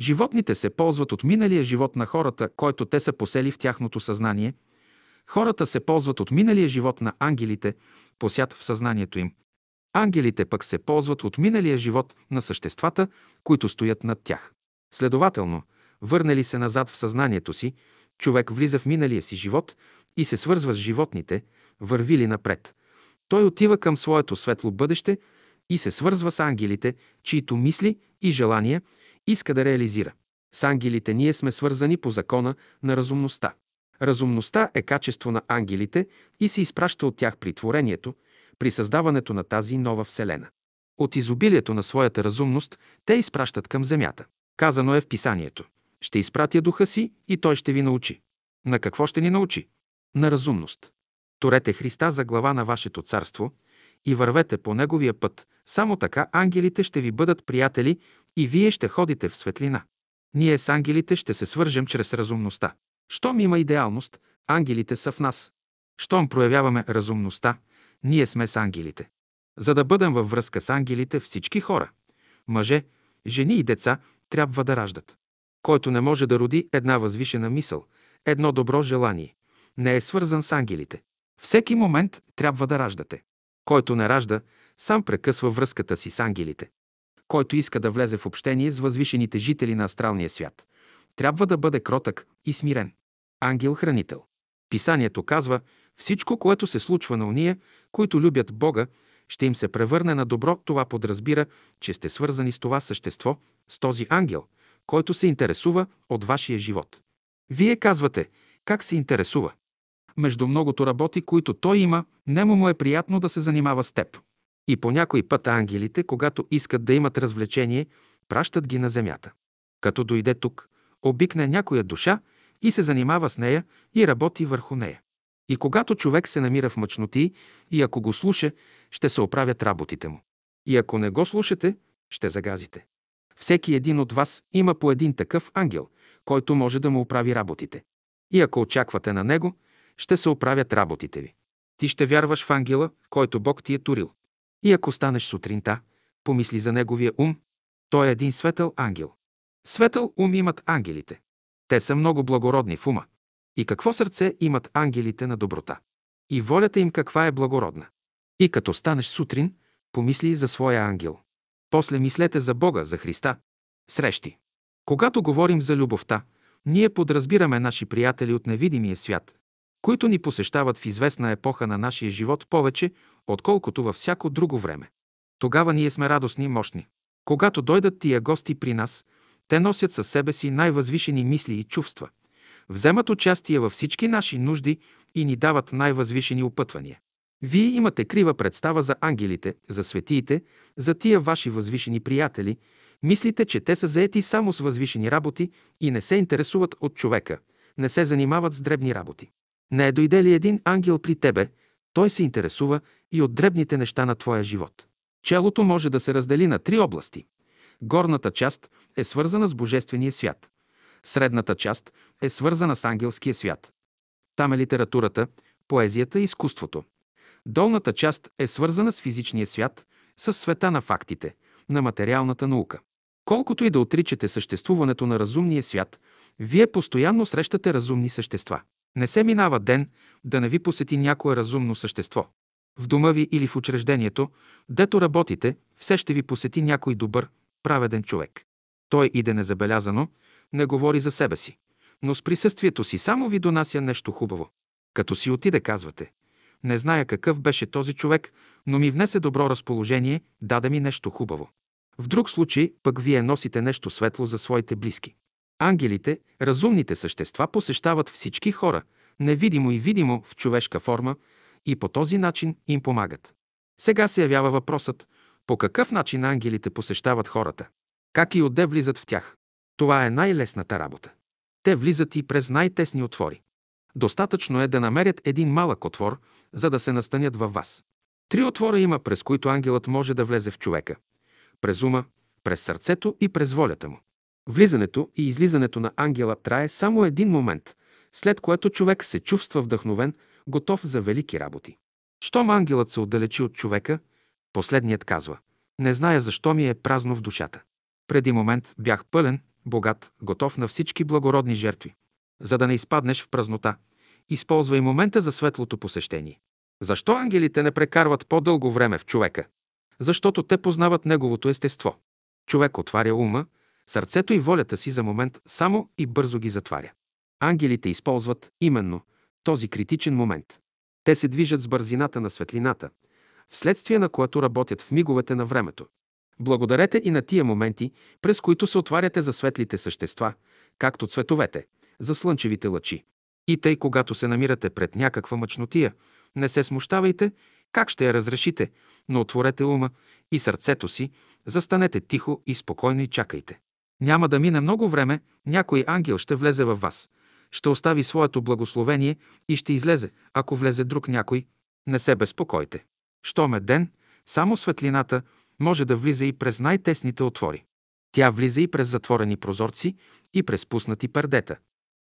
Животните се ползват от миналия живот на хората, който те са посели в тяхното съзнание. Хората се ползват от миналия живот на ангелите, посят в съзнанието им. Ангелите пък се ползват от миналия живот на съществата, които стоят над тях. Следователно, върнали се назад в съзнанието си, човек влиза в миналия си живот и се свързва с животните, върви ли напред. Той отива към своето светло бъдеще и се свързва с ангелите, чието мисли и желания иска да реализира. С ангелите ние сме свързани по закона на разумността. Разумността е качество на ангелите и се изпраща от тях при творението, при създаването на тази нова вселена. От изобилието на своята разумност те изпращат към земята. Казано е в писанието. Ще изпратя духа си и той ще ви научи. На какво ще ни научи? На разумност. Торете Христа за глава на вашето царство и вървете по неговия път. Само така ангелите ще ви бъдат приятели и вие ще ходите в светлина. Ние с ангелите ще се свържем чрез разумността. Щом има идеалност, ангелите са в нас. Щом проявяваме разумността, ние сме с ангелите. За да бъдем във връзка с ангелите, всички хора, мъже, жени и деца, трябва да раждат. Който не може да роди една възвишена мисъл, едно добро желание, не е свързан с ангелите. Всеки момент трябва да раждате. Който не ражда, сам прекъсва връзката си с ангелите. Който иска да влезе в общение с възвишените жители на астралния свят, трябва да бъде кротък и смирен. Ангел-хранител. Писанието казва, всичко, което се случва на уния, които любят Бога, ще им се превърне на добро. Това подразбира, че сте свързани с това същество, с този ангел, който се интересува от вашия живот. Вие казвате, как се интересува? Между многото работи, които той има, немо му е приятно да се занимава с теб. И по някой път ангелите, когато искат да имат развлечение, пращат ги на земята. Като дойде тук, обикне някоя душа и се занимава с нея и работи върху нея. И когато човек се намира в мъчноти и ако го слуша, ще се оправят работите му. И ако не го слушате, ще загазите. Всеки един от вас има по един такъв ангел, който може да му оправи работите. И ако очаквате на него, ще се оправят работите ви. Ти ще вярваш в ангела, който Бог ти е турил. И ако станеш сутринта, помисли за неговия ум. Той е един светъл ангел. Светъл ум имат ангелите. Те са много благородни в ума. И какво сърце имат ангелите на доброта? И волята им каква е благородна. И като станеш сутрин, помисли за своя ангел. После мислете за Бога, за Христа. Срещи. Когато говорим за любовта, ние подразбираме наши приятели от невидимия свят, които ни посещават в известна епоха на нашия живот повече, отколкото във всяко друго време. Тогава ние сме радостни и мощни. Когато дойдат тия гости при нас, те носят със себе си най-възвишени мисли и чувства, вземат участие във всички наши нужди и ни дават най-възвишени опътвания. Вие имате крива представа за ангелите, за светиите, за тия ваши възвишени приятели, мислите, че те са заети само с възвишени работи и не се интересуват от човека, не се занимават с дребни работи. Не е дойде ли един ангел при тебе, той се интересува и от дребните неща на твоя живот. Челото може да се раздели на три области. Горната част е свързана с Божествения свят. Средната част е свързана с ангелския свят. Там е литературата, поезията и изкуството. Долната част е свързана с физичния свят, с света на фактите, на материалната наука. Колкото и да отричате съществуването на разумния свят, вие постоянно срещате разумни същества. Не се минава ден да не ви посети някое разумно същество. В дома ви или в учреждението, дето работите, все ще ви посети някой добър, праведен човек. Той иде незабелязано, не говори за себе си, но с присъствието си само ви донася нещо хубаво. Като си отиде, казвате, не зная какъв беше този човек, но ми внесе добро разположение, даде ми нещо хубаво. В друг случай пък вие носите нещо светло за своите близки. Ангелите, разумните същества, посещават всички хора, невидимо и видимо в човешка форма и по този начин им помагат. Сега се явява въпросът, по какъв начин ангелите посещават хората? Как и отде влизат в тях? Това е най-лесната работа. Те влизат и през най-тесни отвори. Достатъчно е да намерят един малък отвор, за да се настанят във вас. Три отвора има, през които ангелът може да влезе в човека. През ума, през сърцето и през волята му. Влизането и излизането на ангела трае само един момент, след което човек се чувства вдъхновен, готов за велики работи. Щом ангелът се отдалечи от човека, последният казва «Не зная защо ми е празно в душата. Преди момент бях пълен, богат, готов на всички благородни жертви. За да не изпаднеш в празнота, използвай момента за светлото посещение. Защо ангелите не прекарват по-дълго време в човека? Защото те познават неговото естество. Човек отваря ума, сърцето и волята си за момент само и бързо ги затваря. Ангелите използват именно този критичен момент. Те се движат с бързината на светлината, вследствие на което работят в миговете на времето. Благодарете и на тия моменти, през които се отваряте за светлите същества, както цветовете, за слънчевите лъчи. И тъй, когато се намирате пред някаква мъчнотия, не се смущавайте, как ще я разрешите, но отворете ума и сърцето си, застанете тихо и спокойно и чакайте. Няма да мине много време, някой ангел ще влезе във вас, ще остави своето благословение и ще излезе, ако влезе друг някой. Не се безпокойте. Щом е ден, само светлината може да влиза и през най-тесните отвори. Тя влиза и през затворени прозорци и през пуснати пердета.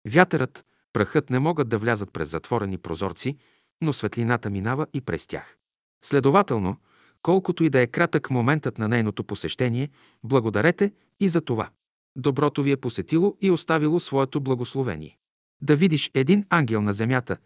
Вятърът, прахът не могат да влязат през затворени прозорци, но светлината минава и през тях. Следователно, колкото и да е кратък моментът на нейното посещение, благодарете и за това. Доброто ви е посетило и оставило своето благословение. Да видиш един ангел на земята,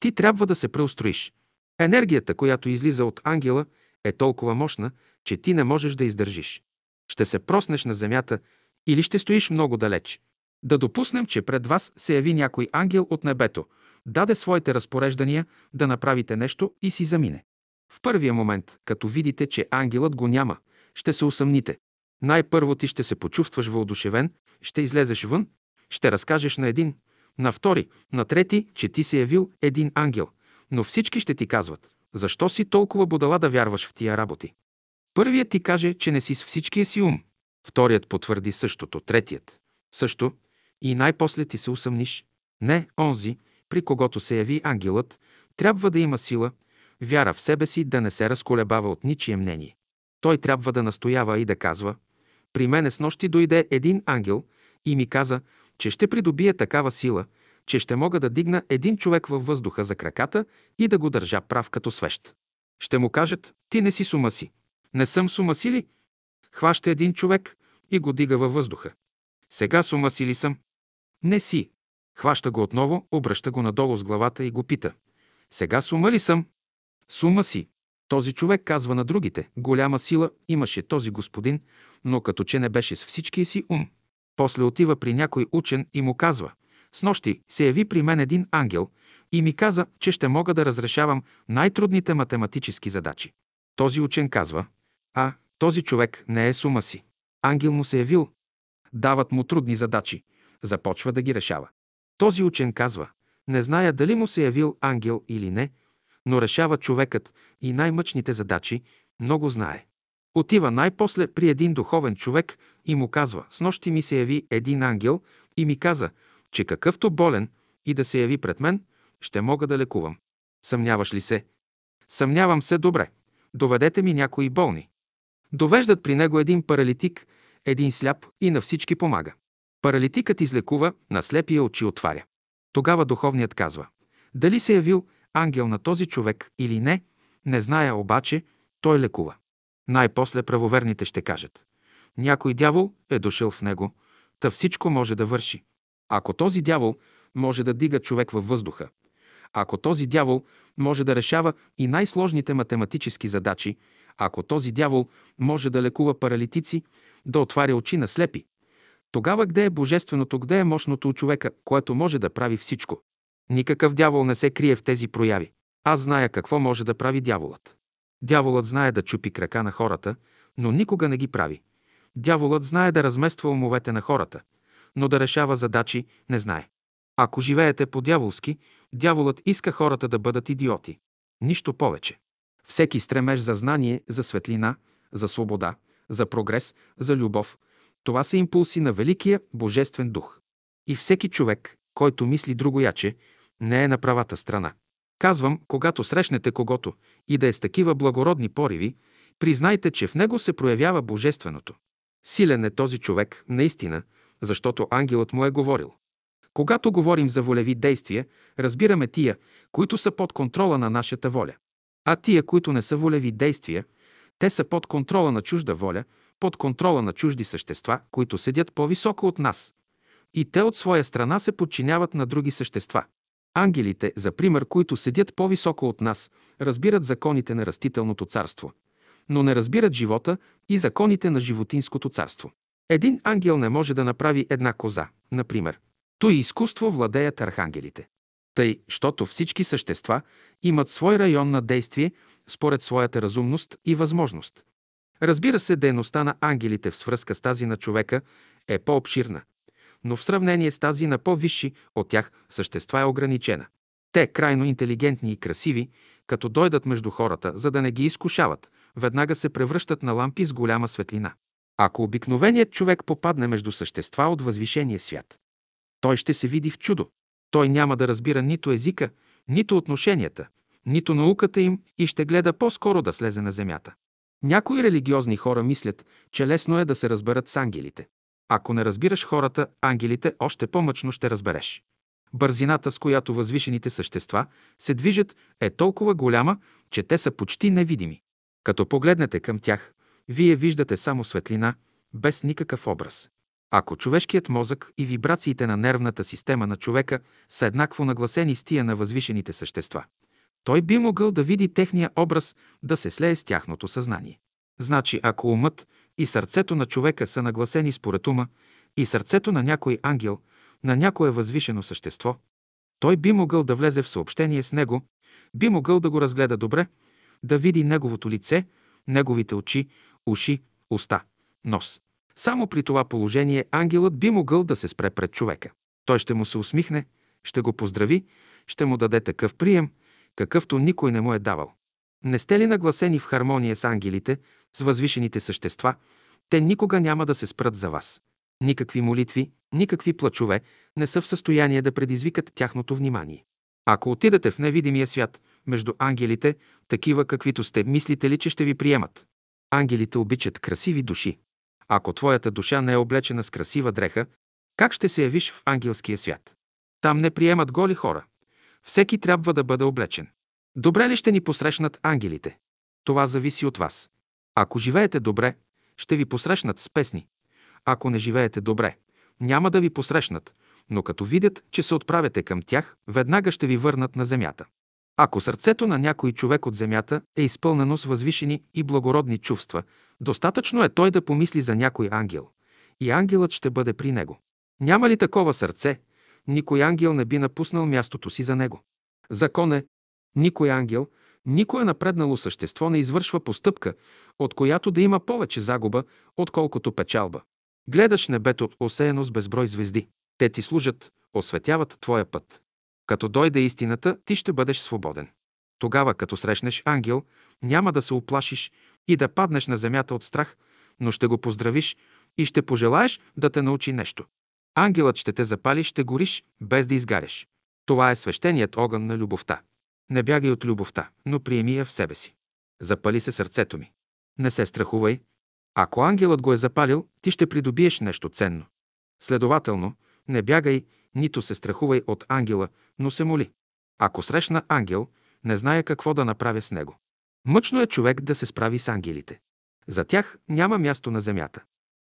ти трябва да се преустроиш. Енергията, която излиза от ангела, е толкова мощна, че ти не можеш да издържиш. Ще се проснеш на земята или ще стоиш много далеч. Да допуснем, че пред вас се яви някой ангел от небето, даде своите разпореждания да направите нещо и си замине. В първия момент, като видите, че ангелът го няма, ще се усъмните. Най-първо ти ще се почувстваш въодушевен, ще излезеш вън, ще разкажеш на един, на втори, на трети, че ти се явил един ангел, но всички ще ти казват, защо си толкова будала да вярваш в тия работи. Първият ти каже, че не си с всичкия си ум. Вторият потвърди същото, третият – също, и най-после ти се усъмниш. Не, онзи, при когото се яви ангелът, трябва да има сила, вяра в себе си, да не се разколебава от ничие мнение. Той трябва да настоява и да казва «При мене с нощи дойде един ангел и ми каза, че ще придобие такава сила, че ще мога да дигна един човек във въздуха за краката и да го държа прав като свещ. Ще му кажат, ти не си сума си. Не съм сума си ли? Хваща един човек и го дига във въздуха. Сега сума си ли съм? Не си. Хваща го отново, обръща го надолу с главата и го пита. Сега сума ли съм? Сума си. Този човек казва на другите. Голяма сила имаше този господин, но като че не беше с всичкия си ум. После отива при някой учен и му казва. С нощи се яви при мен един ангел и ми каза, че ще мога да разрешавам най-трудните математически задачи. Този учен казва, а, този човек не е сума си. Ангел му се явил. Дават му трудни задачи. Започва да ги решава. Този учен казва, не зная дали му се явил ангел или не, но решава човекът и най-мъчните задачи, много знае. Отива най-после при един духовен човек и му казва, с нощи ми се яви един ангел и ми каза, че какъвто болен и да се яви пред мен, ще мога да лекувам. Съмняваш ли се? Съмнявам се добре. Доведете ми някои болни. Довеждат при него един паралитик, един сляп и на всички помага. Паралитикът излекува, на слепия очи отваря. Тогава духовният казва, дали се е явил ангел на този човек или не, не зная обаче, той лекува. Най-после правоверните ще кажат, някой дявол е дошъл в него, та всичко може да върши. Ако този дявол може да дига човек във въздуха, ако този дявол може да решава и най-сложните математически задачи, ако този дявол може да лекува паралитици, да отваря очи на слепи, тогава къде е божественото, къде е мощното у човека, което може да прави всичко? Никакъв дявол не се крие в тези прояви. Аз зная какво може да прави дяволът. Дяволът знае да чупи крака на хората, но никога не ги прави. Дяволът знае да размества умовете на хората, но да решава задачи не знае. Ако живеете по-дяволски, дяволът иска хората да бъдат идиоти. Нищо повече. Всеки стремеж за знание, за светлина, за свобода, за прогрес, за любов, това са импулси на Великия Божествен дух. И всеки човек, който мисли другояче, не е на правата страна. Казвам, когато срещнете когото и да е с такива благородни пориви, признайте, че в него се проявява Божественото. Силен е този човек, наистина, защото ангелът му е говорил. Когато говорим за волеви действия, разбираме тия, които са под контрола на нашата воля. А тия, които не са волеви действия, те са под контрола на чужда воля, под контрола на чужди същества, които седят по-високо от нас. И те от своя страна се подчиняват на други същества. Ангелите, за пример, които седят по-високо от нас, разбират законите на растителното царство, но не разбират живота и законите на животинското царство. Един ангел не може да направи една коза, например. Той изкуство владеят архангелите. Тъй, щото всички същества имат свой район на действие според своята разумност и възможност. Разбира се, дейността на ангелите в свръзка с тази на човека е по-обширна, но в сравнение с тази на по-висши от тях същества е ограничена. Те, крайно интелигентни и красиви, като дойдат между хората, за да не ги изкушават, веднага се превръщат на лампи с голяма светлина. Ако обикновеният човек попадне между същества от възвишения свят, той ще се види в чудо. Той няма да разбира нито езика, нито отношенията, нито науката им и ще гледа по-скоро да слезе на земята. Някои религиозни хора мислят, че лесно е да се разберат с ангелите. Ако не разбираш хората, ангелите още по-мъчно ще разбереш. Бързината, с която възвишените същества се движат, е толкова голяма, че те са почти невидими. Като погледнете към тях, вие виждате само светлина, без никакъв образ. Ако човешкият мозък и вибрациите на нервната система на човека са еднакво нагласени с тия на възвишените същества, той би могъл да види техния образ да се слее с тяхното съзнание. Значи, ако умът и сърцето на човека са нагласени според ума и сърцето на някой ангел, на някое възвишено същество, той би могъл да влезе в съобщение с него, би могъл да го разгледа добре, да види неговото лице, неговите очи, уши, уста, нос. Само при това положение ангелът би могъл да се спре пред човека. Той ще му се усмихне, ще го поздрави, ще му даде такъв прием, какъвто никой не му е давал. Не сте ли нагласени в хармония с ангелите, с възвишените същества, те никога няма да се спрат за вас. Никакви молитви, никакви плачове не са в състояние да предизвикат тяхното внимание. Ако отидете в невидимия свят, между ангелите, такива каквито сте, мислите ли, че ще ви приемат? Ангелите обичат красиви души. Ако твоята душа не е облечена с красива дреха, как ще се явиш в ангелския свят? Там не приемат голи хора. Всеки трябва да бъде облечен. Добре ли ще ни посрещнат ангелите? Това зависи от вас. Ако живеете добре, ще ви посрещнат с песни. Ако не живеете добре, няма да ви посрещнат, но като видят, че се отправяте към тях, веднага ще ви върнат на земята. Ако сърцето на някой човек от земята е изпълнено с възвишени и благородни чувства, достатъчно е той да помисли за някой ангел и ангелът ще бъде при него. Няма ли такова сърце, никой ангел не би напуснал мястото си за него. Закон е, никой ангел, никое напреднало същество не извършва постъпка, от която да има повече загуба, отколкото печалба. Гледаш небето, осеяно с безброй звезди. Те ти служат, осветяват твоя път. Като дойде истината, ти ще бъдеш свободен. Тогава, като срещнеш ангел, няма да се оплашиш и да паднеш на земята от страх, но ще го поздравиш и ще пожелаеш да те научи нещо. Ангелът ще те запали, ще гориш, без да изгаряш. Това е свещеният огън на любовта. Не бягай от любовта, но приеми я в себе си. Запали се сърцето ми. Не се страхувай. Ако ангелът го е запалил, ти ще придобиеш нещо ценно. Следователно, не бягай, нито се страхувай от ангела, но се моли. Ако срещна ангел, не зная какво да направя с него. Мъчно е човек да се справи с ангелите. За тях няма място на земята.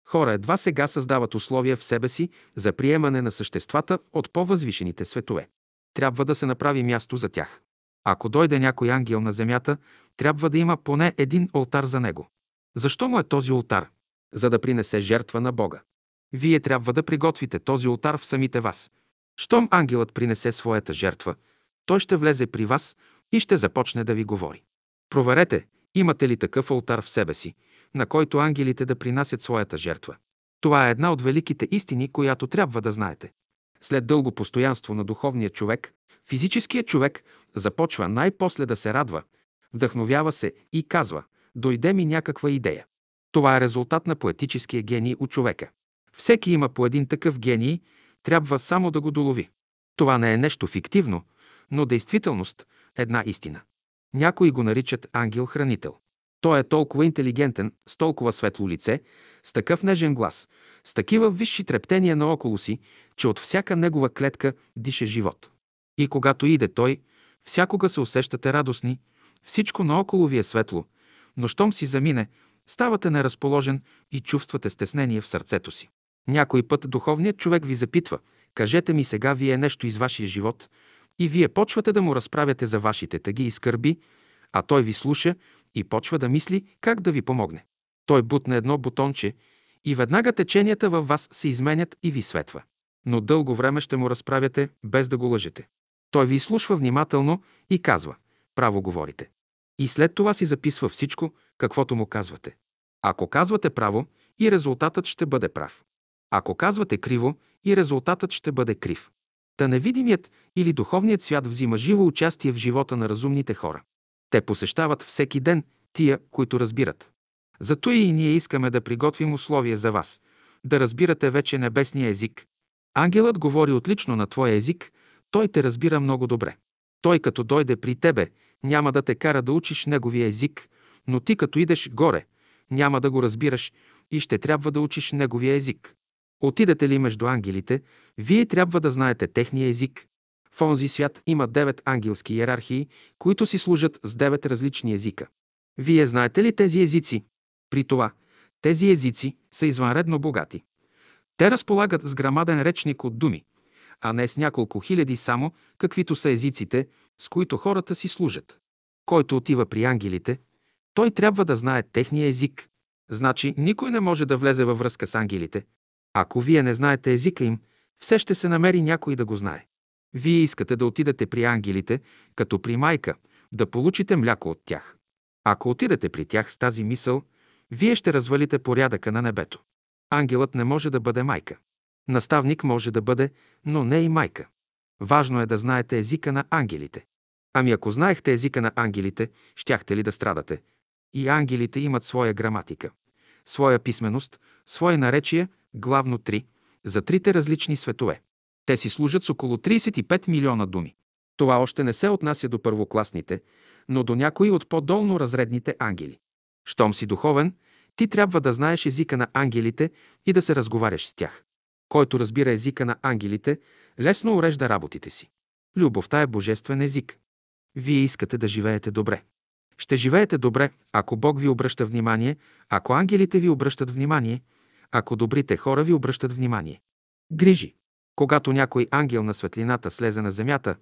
Хора едва сега създават условия в себе си за приемане на съществата от по-възвишените светове. Трябва да се направи място за тях. Ако дойде някой ангел на земята, трябва да има поне един олтар за него. Защо му е този олтар? За да принесе жертва на Бога. Вие трябва да приготвите този олтар в самите вас. Щом ангелът принесе своята жертва, той ще влезе при вас и ще започне да ви говори. Проверете, имате ли такъв олтар в себе си, на който ангелите да принасят своята жертва. Това е една от великите истини, която трябва да знаете. След дълго постоянство на духовния човек, физическият човек започва най-после да се радва, вдъхновява се и казва «Дойде ми някаква идея». Това е резултат на поетическия гений у човека. Всеки има по един такъв гений, трябва само да го долови. Това не е нещо фиктивно, но действителност, една истина. Някои го наричат ангел-хранител. Той е толкова интелигентен, с толкова светло лице, с такъв нежен глас, с такива висши трептения наоколо си, че от всяка негова клетка диша живот. И когато иде той, всякога се усещате радостни, всичко наоколо ви е светло, но щом си замине, ставате неразположен и чувствате стеснение в сърцето си. Някой път духовният човек ви запитва, кажете ми сега вие нещо из вашия живот, и вие почвате да му разправяте за вашите тъги и скърби, а той ви слуша и почва да мисли как да ви помогне. Той бутне едно бутонче и веднага теченията във вас се изменят и ви светва. Но дълго време ще му разправяте, без да го лъжете. Той ви слушва внимателно и казва «Право говорите». И след това си записва всичко, каквото му казвате. Ако казвате право, и резултатът ще бъде прав. Ако казвате криво, и резултатът ще бъде крив. Та невидимият или духовният свят взима живо участие в живота на разумните хора. Те посещават всеки ден тия, които разбират. Зато и ние искаме да приготвим условия за вас, да разбирате вече небесния език. Ангелът говори отлично на твоя език, той те разбира много добре. Той като дойде при тебе, няма да те кара да учиш неговия език, но ти като идеш горе, няма да го разбираш и ще трябва да учиш неговия език. Отидете ли между ангелите, вие трябва да знаете техния език. В онзи свят има девет ангелски иерархии, които си служат с девет различни езика. Вие знаете ли тези езици? При това, тези езици са извънредно богати. Те разполагат с грамаден речник от думи, а не с няколко хиляди само, каквито са езиците, с които хората си служат. Който отива при ангелите, той трябва да знае техния език. Значи никой не може да влезе във връзка с ангелите. Ако вие не знаете езика им, все ще се намери някой да го знае. Вие искате да отидете при ангелите, като при майка, да получите мляко от тях. Ако отидете при тях с тази мисъл, вие ще развалите порядъка на небето. Ангелът не може да бъде майка. Наставник може да бъде, но не и майка. Важно е да знаете езика на ангелите. Ами ако знаехте езика на ангелите, щяхте ли да страдате? И ангелите имат своя граматика, своя писменост, свои наречия, главно три, за трите различни светове. Те си служат с около 35 милиона думи. Това още не се отнася до първокласните, но до някои от по-долно разредните ангели. Щом си духовен, ти трябва да знаеш езика на ангелите и да се разговаряш с тях. Който разбира езика на ангелите, Лесно урежда работите си. Любовта е божествен език. Вие искате да живеете добре. Ще живеете добре, ако Бог ви обръща внимание, ако ангелите ви обръщат внимание, ако добрите хора ви обръщат внимание. Грижи. Когато някой ангел на светлината слезе на земята,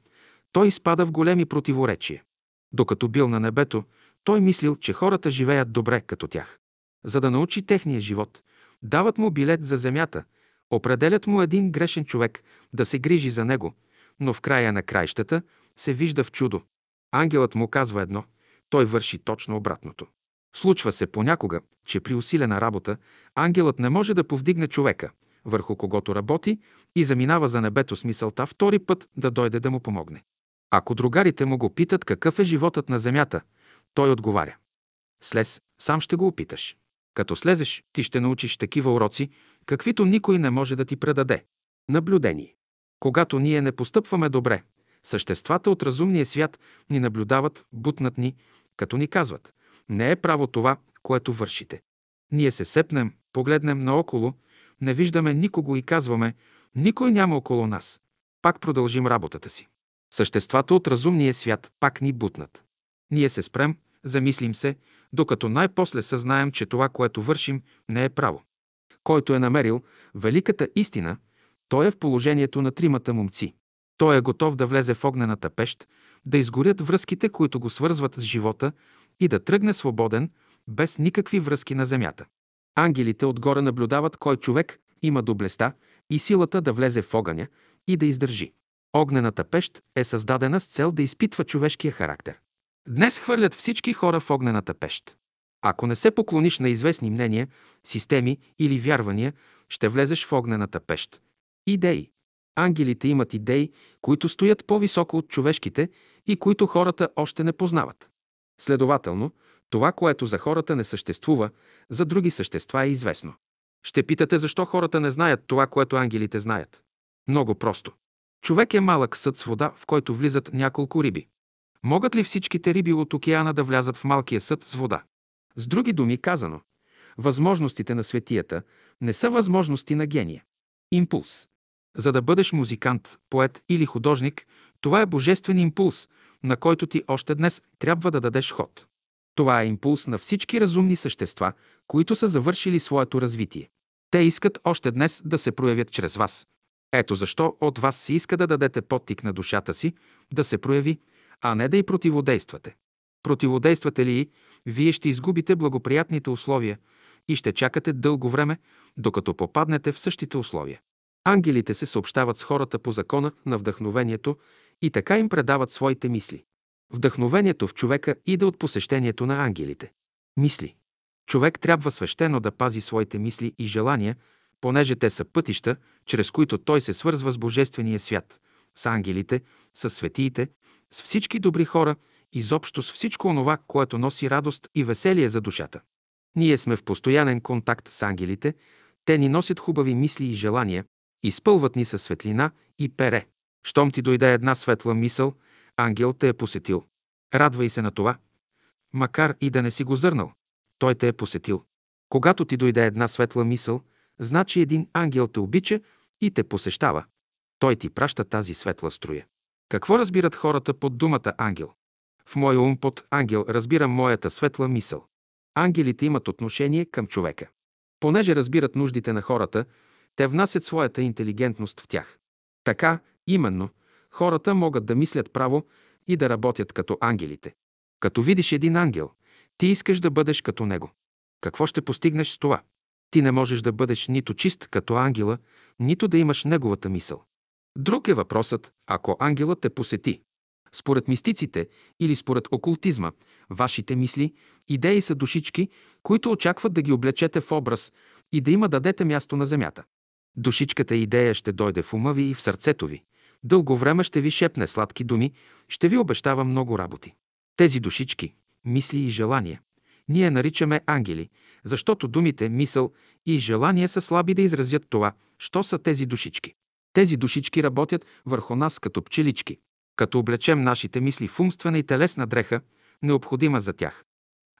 той изпада в големи противоречия. Докато бил на небето, той мислил, че хората живеят добре като тях. За да научи техния живот, дават му билет за земята, определят му един грешен човек да се грижи за него, но в края на краищата се вижда в чудо. Ангелът му казва едно, той върши точно обратното. Случва се понякога, че при усилена работа ангелът не може да повдигне човека, върху когото работи и заминава за небето с мисълта втори път да дойде да му помогне. Ако другарите му го питат какъв е животът на земята, той отговаря. Слез, сам ще го опиташ. Като слезеш, ти ще научиш такива уроци, каквито никой не може да ти предаде. Наблюдение. Когато ние не постъпваме добре, съществата от разумния свят ни наблюдават, бутнат ни, като ни казват «Не е право това, което вършите». Ние се сепнем, погледнем наоколо, не виждаме никого и казваме «Никой няма около нас». Пак продължим работата си. Съществата от разумния свят пак ни бутнат. Ние се спрем, замислим се, докато най-после съзнаем, че това, което вършим, не е право. Който е намерил великата истина, той е в положението на тримата момци. Той е готов да влезе в огнената пещ, да изгорят връзките, които го свързват с живота и да тръгне свободен, без никакви връзки на земята. Ангелите отгоре наблюдават кой човек има доблеста и силата да влезе в огъня и да издържи. Огнената пещ е създадена с цел да изпитва човешкия характер. Днес хвърлят всички хора в огнената пещ. Ако не се поклониш на известни мнения, системи или вярвания, ще влезеш в огнената пещ. Идеи. Ангелите имат идеи, които стоят по-високо от човешките и които хората още не познават. Следователно, това, което за хората не съществува, за други същества е известно. Ще питате защо хората не знаят това, което ангелите знаят. Много просто. Човек е малък съд с вода, в който влизат няколко риби. Могат ли всичките риби от океана да влязат в малкия съд с вода? С други думи казано, възможностите на светията не са възможности на гения. Импулс. За да бъдеш музикант, поет или художник, това е божествен импулс, на който ти още днес трябва да дадеш ход. Това е импулс на всички разумни същества, които са завършили своето развитие. Те искат още днес да се проявят чрез вас. Ето защо от вас се иска да дадете подтик на душата си, да се прояви, а не да й противодействате. Противодействате ли вие ще изгубите благоприятните условия и ще чакате дълго време, докато попаднете в същите условия. Ангелите се съобщават с хората по закона на вдъхновението и така им предават своите мисли. Вдъхновението в човека иде от посещението на ангелите. Мисли. Човек трябва свещено да пази своите мисли и желания, понеже те са пътища, чрез които той се свързва с Божествения свят, с ангелите, с светиите, с всички добри хора, изобщо с всичко онова, което носи радост и веселие за душата. Ние сме в постоянен контакт с ангелите, те ни носят хубави мисли и желания, изпълват ни със светлина и пере. Щом ти дойде една светла мисъл, ангел те е посетил. Радвай се на това. Макар и да не си го зърнал, той те е посетил. Когато ти дойде една светла мисъл, значи един ангел те обича и те посещава. Той ти праща тази светла струя. Какво разбират хората под думата ангел? В моя ум под ангел разбирам моята светла мисъл. Ангелите имат отношение към човека. Понеже разбират нуждите на хората, те внасят своята интелигентност в тях. Така, именно, хората могат да мислят право и да работят като ангелите. Като видиш един ангел, ти искаш да бъдеш като него. Какво ще постигнеш с това? Ти не можеш да бъдеш нито чист като ангела, нито да имаш неговата мисъл. Друг е въпросът, ако ангелът те посети. Според мистиците или според окултизма, вашите мисли, идеи са душички, които очакват да ги облечете в образ и да има дадете място на земята. Душичката идея ще дойде в ума ви и в сърцето ви. Дълго време ще ви шепне сладки думи, ще ви обещава много работи. Тези душички, мисли и желания, ние наричаме ангели, защото думите мисъл и желание са слаби да изразят това, що са тези душички. Тези душички работят върху нас като пчелички, като облечем нашите мисли в умствена и телесна дреха, необходима за тях.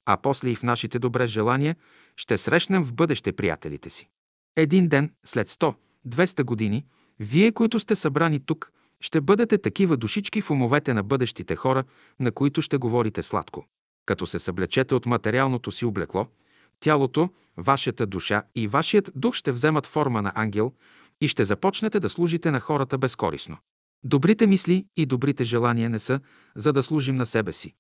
А после и в нашите добре желания ще срещнем в бъдеще приятелите си. Един ден, след 100-200 години, Вие, които сте събрани тук, ще бъдете такива душички в умовете на бъдещите хора, на които ще говорите сладко. Като се съблечете от материалното си облекло, тялото, вашата душа и вашият дух ще вземат форма на ангел и ще започнете да служите на хората безкорисно. Добрите мисли и добрите желания не са, за да служим на себе си.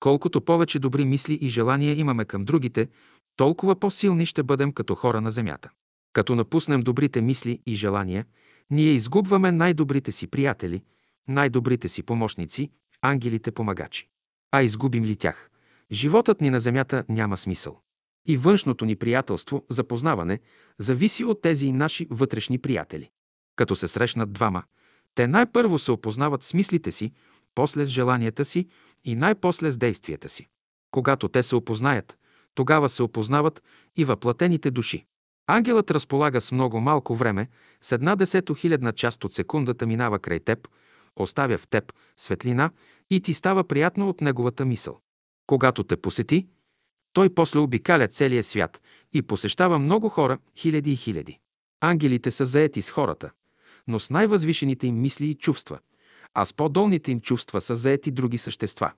Колкото повече добри мисли и желания имаме към другите, толкова по-силни ще бъдем като хора на земята. Като напуснем добрите мисли и желания, ние изгубваме най-добрите си приятели, най-добрите си помощници, ангелите помагачи. А изгубим ли тях? Животът ни на земята няма смисъл. И външното ни приятелство, запознаване, зависи от тези наши вътрешни приятели. Като се срещнат двама, те най-първо се опознават с мислите си, после с желанията си и най-после с действията си. Когато те се опознаят, тогава се опознават и въплатените души. Ангелът разполага с много малко време, с една десето хилядна част от секундата минава край теб, оставя в теб светлина и ти става приятно от неговата мисъл. Когато те посети, той после обикаля целия свят и посещава много хора, хиляди и хиляди. Ангелите са заети с хората, но с най-възвишените им мисли и чувства, а с по-долните им чувства са заети други същества.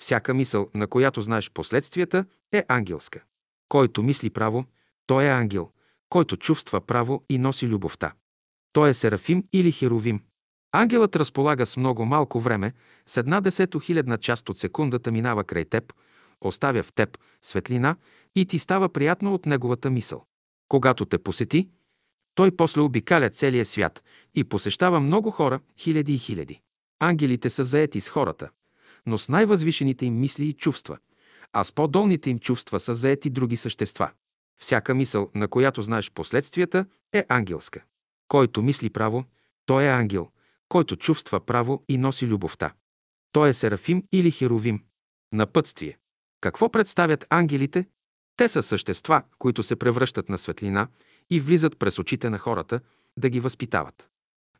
Всяка мисъл, на която знаеш последствията, е ангелска. Който мисли право, той е ангел, който чувства право и носи любовта. Той е Серафим или Херовим. Ангелът разполага с много малко време, с една десето хилядна част от секундата минава край теб, оставя в теб светлина и ти става приятно от неговата мисъл. Когато те посети, той после обикаля целия свят и посещава много хора, хиляди и хиляди. Ангелите са заети с хората, но с най-възвишените им мисли и чувства, а с по-долните им чувства са заети други същества. Всяка мисъл, на която знаеш последствията, е ангелска. Който мисли право, той е ангел, който чувства право и носи любовта. Той е Серафим или Херовим. Напътствие. Какво представят ангелите? Те са същества, които се превръщат на светлина и влизат през очите на хората, да ги възпитават.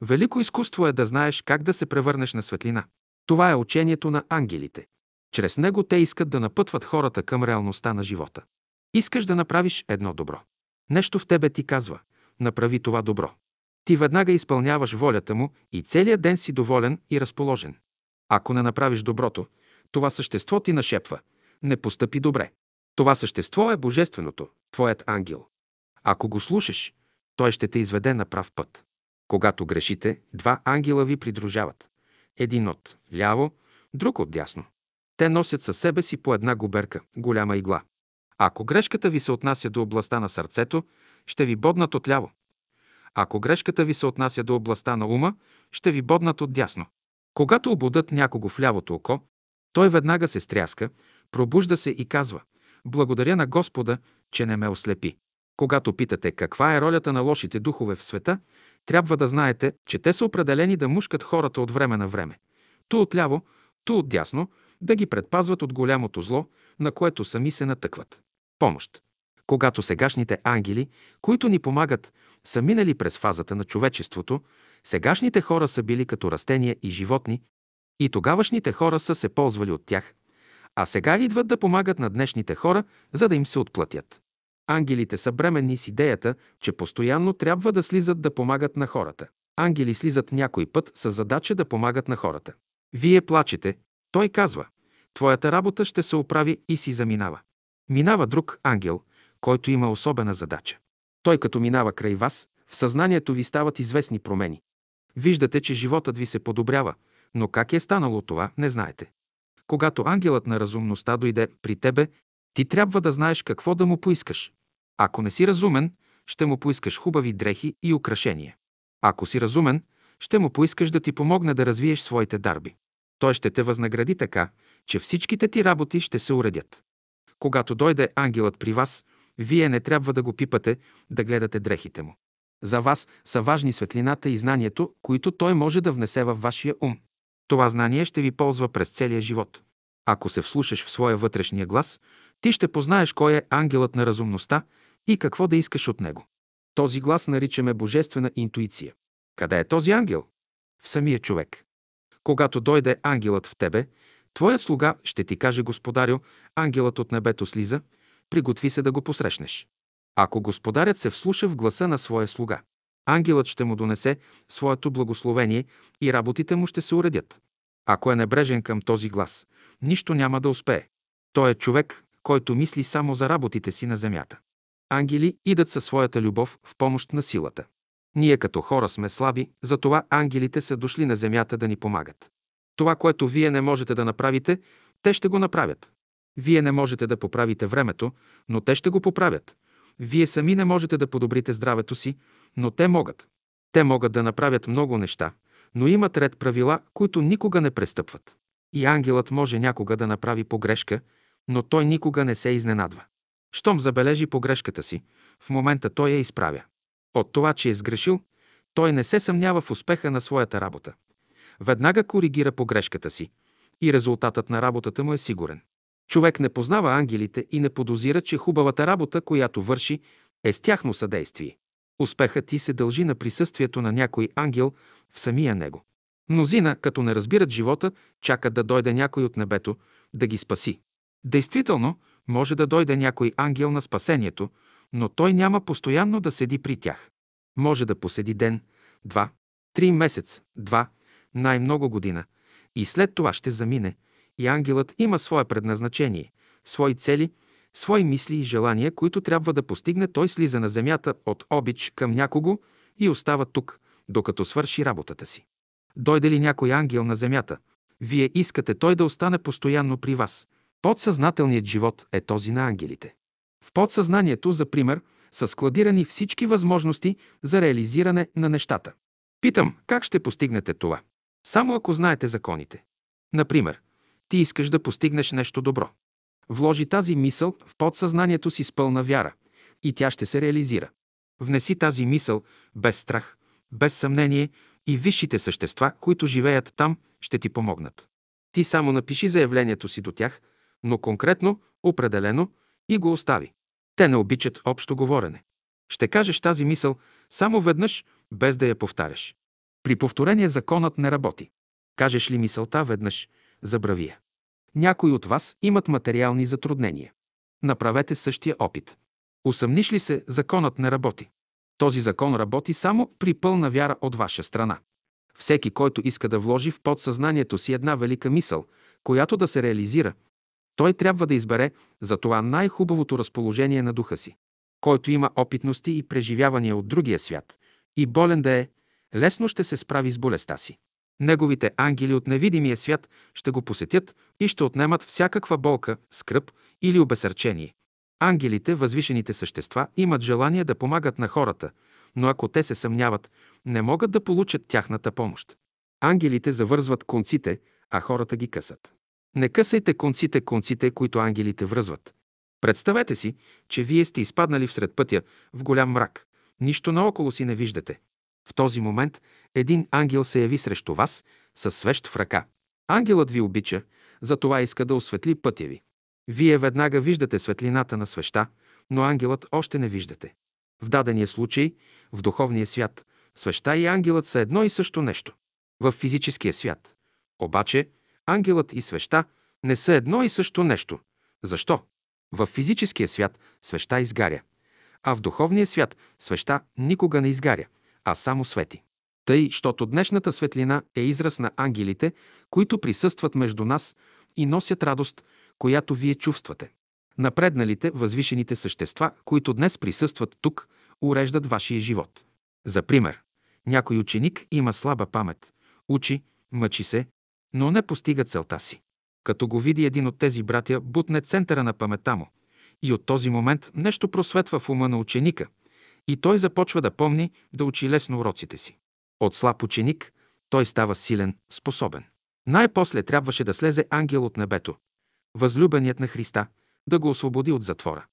Велико изкуство е да знаеш как да се превърнеш на светлина. Това е учението на ангелите. Чрез него те искат да напътват хората към реалността на живота. Искаш да направиш едно добро. Нещо в тебе ти казва – направи това добро. Ти веднага изпълняваш волята му и целият ден си доволен и разположен. Ако не направиш доброто, това същество ти нашепва – не постъпи добре. Това същество е Божественото, твоят ангел. Ако го слушаш, той ще те изведе на прав път. Когато грешите, два ангела ви придружават. Един от ляво, друг от дясно. Те носят със себе си по една губерка, голяма игла. Ако грешката ви се отнася до областта на сърцето, ще ви боднат отляво. Ако грешката ви се отнася до областта на ума, ще ви боднат от дясно. Когато обудат някого в лявото око, той веднага се стряска, пробужда се и казва «Благодаря на Господа, че не ме ослепи». Когато питате каква е ролята на лошите духове в света, трябва да знаете, че те са определени да мушкат хората от време на време. Ту отляво, ту отдясно, да ги предпазват от голямото зло, на което сами се натъкват помощ. Когато сегашните ангели, които ни помагат, са минали през фазата на човечеството, сегашните хора са били като растения и животни, и тогавашните хора са се ползвали от тях, а сега идват да помагат на днешните хора, за да им се отплатят. Ангелите са бременни с идеята, че постоянно трябва да слизат да помагат на хората. Ангели слизат някой път с задача да помагат на хората. Вие плачете, той казва, твоята работа ще се оправи и си заминава. Минава друг ангел, който има особена задача. Той като минава край вас, в съзнанието ви стават известни промени. Виждате, че животът ви се подобрява, но как е станало това, не знаете. Когато ангелът на разумността дойде при тебе, ти трябва да знаеш какво да му поискаш. Ако не си разумен, ще му поискаш хубави дрехи и украшения. Ако си разумен, ще му поискаш да ти помогне да развиеш своите дарби. Той ще те възнагради така, че всичките ти работи ще се уредят. Когато дойде ангелът при вас, вие не трябва да го пипате, да гледате дрехите му. За вас са важни светлината и знанието, които той може да внесе във вашия ум. Това знание ще ви ползва през целия живот. Ако се вслушаш в своя вътрешния глас, ти ще познаеш кой е ангелът на разумността и какво да искаш от него. Този глас наричаме божествена интуиция. Къде е този ангел? В самия човек. Когато дойде ангелът в тебе, Твоят слуга ще ти каже, Господарю, ангелът от небето слиза, приготви се да го посрещнеш. Ако господарят се вслуша в гласа на своя слуга, Ангелът ще му донесе своето благословение и работите му ще се уредят. Ако е небрежен към този глас, нищо няма да успее. Той е човек, който мисли само за работите си на земята. Ангели идат със своята любов в помощ на силата. Ние като хора сме слаби, затова ангелите са дошли на земята да ни помагат. Това, което вие не можете да направите, те ще го направят. Вие не можете да поправите времето, но те ще го поправят. Вие сами не можете да подобрите здравето си, но те могат. Те могат да направят много неща, но имат ред правила, които никога не престъпват. И ангелът може някога да направи погрешка, но той никога не се изненадва. Щом забележи погрешката си, в момента той я изправя. От това, че е сгрешил, той не се съмнява в успеха на своята работа. Веднага коригира погрешката си и резултатът на работата му е сигурен. Човек не познава ангелите и не подозира, че хубавата работа, която върши, е с тяхно съдействие. Успехът ти се дължи на присъствието на някой ангел в самия него. Мнозина, като не разбират живота, чакат да дойде някой от небето да ги спаси. Действително, може да дойде някой ангел на спасението, но той няма постоянно да седи при тях. Може да поседи ден, два, три месец, два, най-много година, и след това ще замине, и ангелът има свое предназначение, свои цели, свои мисли и желания, които трябва да постигне, той слиза на земята от обич към някого и остава тук, докато свърши работата си. Дойде ли някой ангел на земята, вие искате той да остане постоянно при вас. Подсъзнателният живот е този на ангелите. В подсъзнанието, за пример, са складирани всички възможности за реализиране на нещата. Питам, как ще постигнете това? Само ако знаете законите. Например, ти искаш да постигнеш нещо добро. Вложи тази мисъл в подсъзнанието си с пълна вяра и тя ще се реализира. Внеси тази мисъл без страх, без съмнение и висшите същества, които живеят там, ще ти помогнат. Ти само напиши заявлението си до тях, но конкретно, определено и го остави. Те не обичат общо говорене. Ще кажеш тази мисъл само веднъж, без да я повтаряш. При повторение законът не работи. Кажеш ли мисълта веднъж, забрави я. Някои от вас имат материални затруднения. Направете същия опит. Усъмниш ли се, законът не работи. Този закон работи само при пълна вяра от ваша страна. Всеки, който иска да вложи в подсъзнанието си една велика мисъл, която да се реализира, той трябва да избере за това най-хубавото разположение на духа си. Който има опитности и преживявания от другия свят и болен да е, лесно ще се справи с болестта си. Неговите ангели от невидимия свят ще го посетят и ще отнемат всякаква болка, скръп или обесърчение. Ангелите, възвишените същества, имат желание да помагат на хората, но ако те се съмняват, не могат да получат тяхната помощ. Ангелите завързват конците, а хората ги късат. Не късайте конците, конците, които ангелите връзват. Представете си, че вие сте изпаднали всред пътя в голям мрак. Нищо наоколо си не виждате. В този момент един ангел се яви срещу вас със свещ в ръка. Ангелът ви обича, затова иска да осветли пътя ви. Вие веднага виждате светлината на свеща, но ангелът още не виждате. В дадения случай, в духовния свят, свеща и ангелът са едно и също нещо. В физическия свят, обаче, ангелът и свеща не са едно и също нещо. Защо? В физическия свят свеща изгаря, а в духовния свят свеща никога не изгаря, а само свети. Тъй, щото днешната светлина е израз на ангелите, които присъстват между нас и носят радост, която вие чувствате. Напредналите, възвишените същества, които днес присъстват тук, уреждат вашия живот. За пример, някой ученик има слаба памет, учи, мъчи се, но не постига целта си. Като го види един от тези братя, бутне центъра на паметта му. И от този момент нещо просветва в ума на ученика и той започва да помни да учи лесно уроците си. От слаб ученик той става силен, способен. Най-после трябваше да слезе ангел от небето, възлюбеният на Христа, да го освободи от затвора.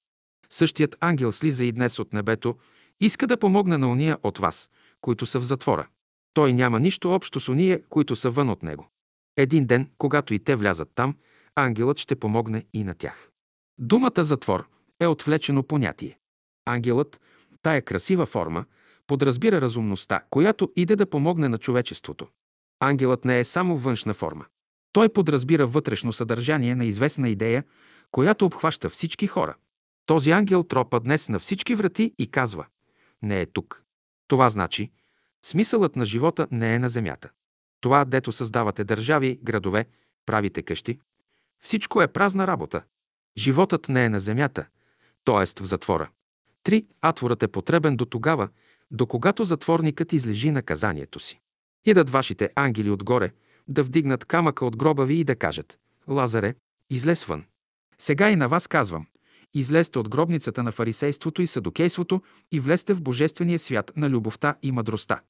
Същият ангел слиза и днес от небето, иска да помогне на уния от вас, които са в затвора. Той няма нищо общо с уния, които са вън от него. Един ден, когато и те влязат там, ангелът ще помогне и на тях. Думата затвор е отвлечено понятие. Ангелът, тая красива форма, подразбира разумността, която иде да помогне на човечеството. Ангелът не е само външна форма. Той подразбира вътрешно съдържание на известна идея, която обхваща всички хора. Този ангел тропа днес на всички врати и казва – не е тук. Това значи, смисълът на живота не е на земята. Това, дето създавате държави, градове, правите къщи, всичко е празна работа. Животът не е на земята, т.е. в затвора. Три. Атворът е потребен до тогава, до когато затворникът излежи наказанието си. Идат вашите ангели отгоре, да вдигнат камъка от гроба ви и да кажат «Лазаре, излез вън». Сега и на вас казвам Излезте от гробницата на фарисейството и садокейството и влезте в божествения свят на любовта и мъдростта.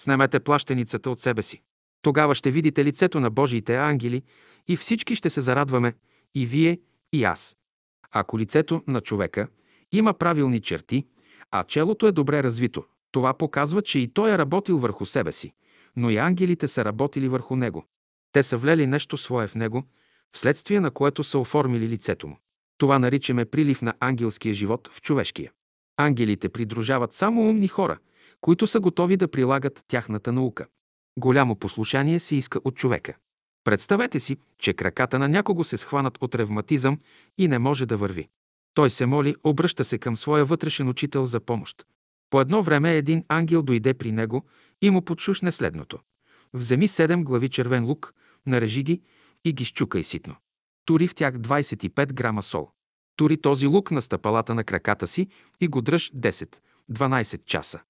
Снемете плащеницата от себе си. Тогава ще видите лицето на Божиите ангели и всички ще се зарадваме, и вие, и аз. Ако лицето на човека има правилни черти, а челото е добре развито, това показва, че и той е работил върху себе си, но и ангелите са работили върху него. Те са влели нещо свое в него, вследствие на което са оформили лицето му. Това наричаме прилив на ангелския живот в човешкия. Ангелите придружават само умни хора, които са готови да прилагат тяхната наука. Голямо послушание се иска от човека. Представете си, че краката на някого се схванат от ревматизъм и не може да върви. Той се моли, обръща се към своя вътрешен учител за помощ. По едно време един ангел дойде при него и му подшушне следното. Вземи седем глави червен лук, нарежи ги и ги щукай ситно. Тури в тях 25 грама сол. Тури този лук на стъпалата на краката си и го дръж 10-12 часа.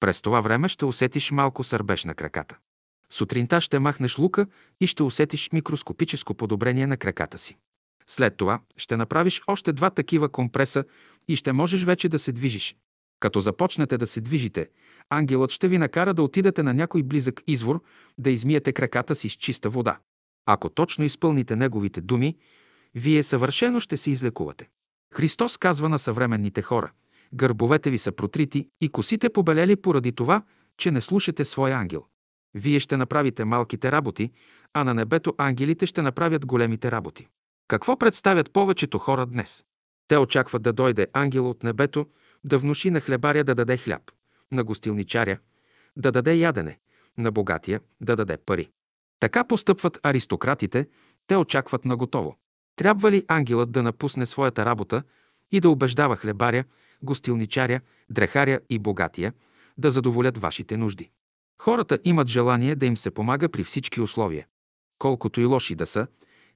През това време ще усетиш малко сърбеж на краката. Сутринта ще махнеш лука и ще усетиш микроскопическо подобрение на краката си. След това ще направиш още два такива компреса и ще можеш вече да се движиш. Като започнете да се движите, ангелът ще ви накара да отидете на някой близък извор, да измиете краката си с чиста вода. Ако точно изпълните неговите думи, вие съвършено ще се излекувате. Христос казва на съвременните хора – гърбовете ви са протрити и косите побелели поради това, че не слушате своя ангел. Вие ще направите малките работи, а на небето ангелите ще направят големите работи. Какво представят повечето хора днес? Те очакват да дойде ангел от небето, да внуши на хлебаря да даде хляб, на гостилничаря да даде ядене, на богатия да даде пари. Така постъпват аристократите, те очакват на готово. Трябва ли ангелът да напусне своята работа и да убеждава хлебаря, гостилничаря, дрехаря и богатия да задоволят вашите нужди? Хората имат желание да им се помага при всички условия. Колкото и лоши да са,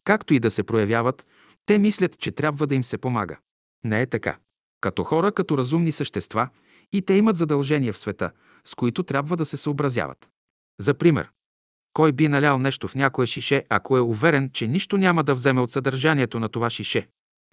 както и да се проявяват, те мислят, че трябва да им се помага. Не е така. Като хора, като разумни същества, и те имат задължения в света, с които трябва да се съобразяват. За пример, кой би налял нещо в някое шише, ако е уверен, че нищо няма да вземе от съдържанието на това шише?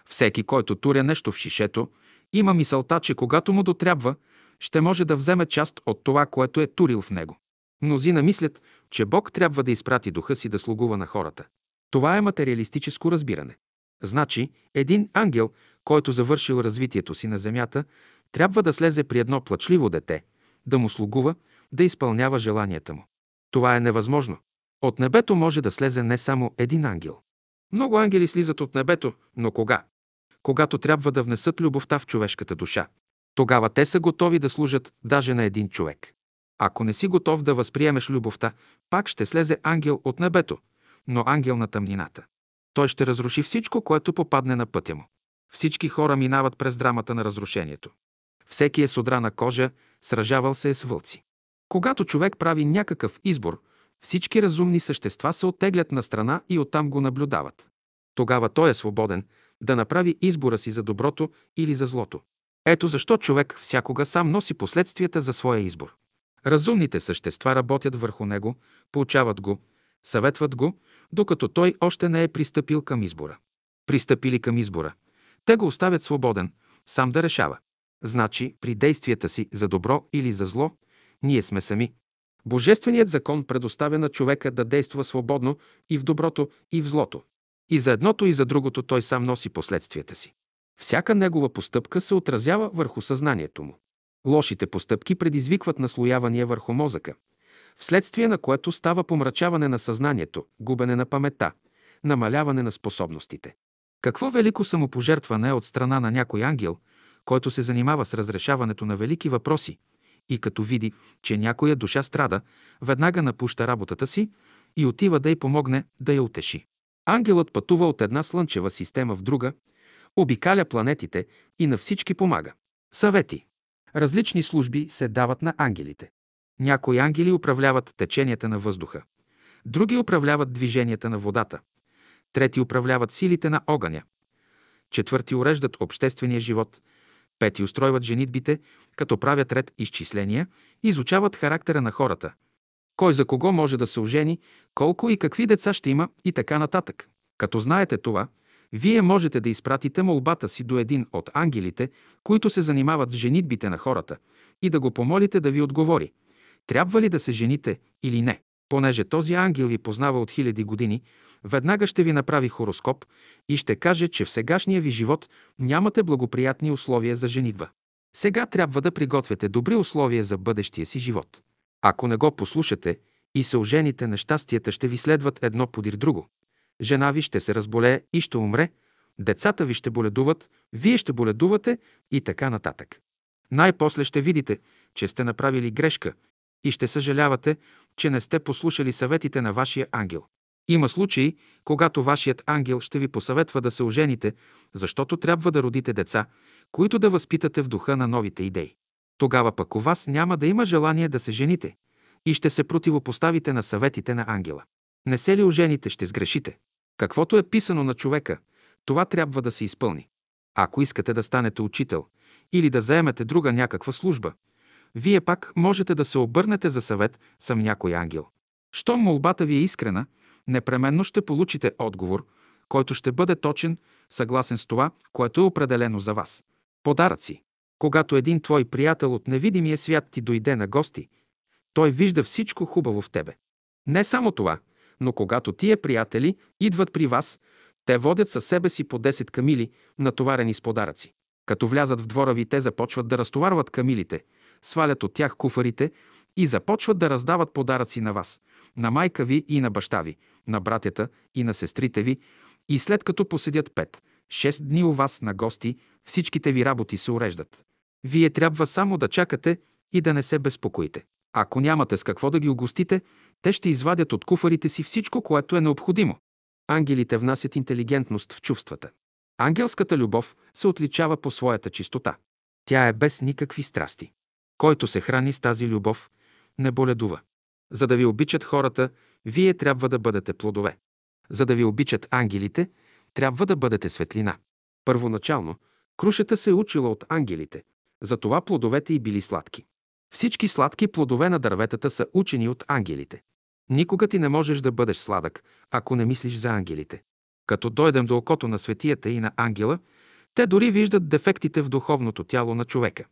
Всеки, който туря нещо в шишето, има мисълта, че когато му дотрябва, ще може да вземе част от това, което е турил в него. Мнозина мислят, че Бог трябва да изпрати духа си да слугува на хората. Това е материалистическо разбиране. Значи, един ангел, който завършил развитието си на земята, трябва да слезе при едно плачливо дете, да му слугува, да изпълнява желанията му. Това е невъзможно. От небето може да слезе не само един ангел. Много ангели слизат от небето, но кога? Когато трябва да внесат любовта в човешката душа. Тогава те са готови да служат даже на един човек. Ако не си готов да възприемеш любовта, пак ще слезе ангел от небето, но ангел на тъмнината. Той ще разруши всичко, което попадне на пътя му. Всички хора минават през драмата на разрушението. Всеки е с одрана кожа, сражавал се е с вълци. Когато човек прави някакъв избор, всички разумни същества се оттеглят на страна и оттам го наблюдават. Тогава той е свободен да направи избора си за доброто или за злото. Ето защо човек всякога сам носи последствията за своя избор. Разумните същества работят върху него, получават го, съветват го, докато той още не е пристъпил към избора. Пристъпили към избора. Те го оставят свободен, сам да решава. Значи, при действията си за добро или за зло, ние сме сами. Божественият закон предоставя на човека да действа свободно и в доброто, и в злото. И за едното, и за другото той сам носи последствията си. Всяка негова постъпка се отразява върху съзнанието му. Лошите постъпки предизвикват наслоявания върху мозъка, вследствие на което става помрачаване на съзнанието, губене на памета, намаляване на способностите. Какво велико самопожертване е от страна на някой ангел, който се занимава с разрешаването на велики въпроси и като види, че някоя душа страда, веднага напуща работата си и отива да й помогне да я утеши. Ангелът пътува от една слънчева система в друга, обикаля планетите и на всички помага. Съвети. Различни служби се дават на ангелите. Някои ангели управляват теченията на въздуха, други управляват движенията на водата, трети управляват силите на огъня, четвърти уреждат обществения живот, пети устройват женитбите, като правят ред изчисления, изучават характера на хората, кой за кого може да се ожени, колко и какви деца ще има и така нататък. Като знаете това, вие можете да изпратите молбата си до един от ангелите, които се занимават с женитбите на хората, и да го помолите да ви отговори. Трябва ли да се жените или не? Понеже този ангел ви познава от хиляди години, веднага ще ви направи хороскоп и ще каже, че в сегашния ви живот нямате благоприятни условия за женитба. Сега трябва да приготвяте добри условия за бъдещия си живот. Ако не го послушате и се ожените, нещастията ще ви следват едно подир друго. Жена ви ще се разболее и ще умре, децата ви ще боледуват, вие ще боледувате и така нататък. Най-после ще видите, че сте направили грешка и ще съжалявате, че не сте послушали съветите на вашия ангел. Има случаи, когато вашият ангел ще ви посъветва да се ожените, защото трябва да родите деца, които да възпитате в духа на новите идеи. Тогава пък у вас няма да има желание да се жените и ще се противопоставите на съветите на ангела. Не се ли ожените, ще сгрешите. Каквото е писано на човека, това трябва да се изпълни. Ако искате да станете учител или да заемете друга някаква служба, вие пак можете да се обърнете за съвет съм някой ангел. Щом молбата ви е искрена, непременно ще получите отговор, който ще бъде точен, съгласен с това, което е определено за вас. Подаръци. Когато един твой приятел от невидимия свят ти дойде на гости, той вижда всичко хубаво в тебе. Не само това, но когато тия приятели идват при вас, те водят със себе си по 10 камили, натоварени с подаръци. Като влязат в двора ви, те започват да разтоварват камилите, свалят от тях куфарите и започват да раздават подаръци на вас, на майка ви и на баща ви, на братята и на сестрите ви, и след като поседят пет, шест дни у вас на гости, всичките ви работи се уреждат. Вие трябва само да чакате и да не се безпокоите. Ако нямате с какво да ги огостите, те ще извадят от куфарите си всичко, което е необходимо. Ангелите внасят интелигентност в чувствата. Ангелската любов се отличава по своята чистота. Тя е без никакви страсти. Който се храни с тази любов, не боледува. За да ви обичат хората, вие трябва да бъдете плодове. За да ви обичат ангелите, трябва да бъдете светлина. Първоначално, крушата се е учила от ангелите, затова плодовете й били сладки. Всички сладки плодове на дърветата са учени от ангелите. Никога ти не можеш да бъдеш сладък, ако не мислиш за ангелите. Като дойдем до окото на светията и на ангела, те дори виждат дефектите в духовното тяло на човека.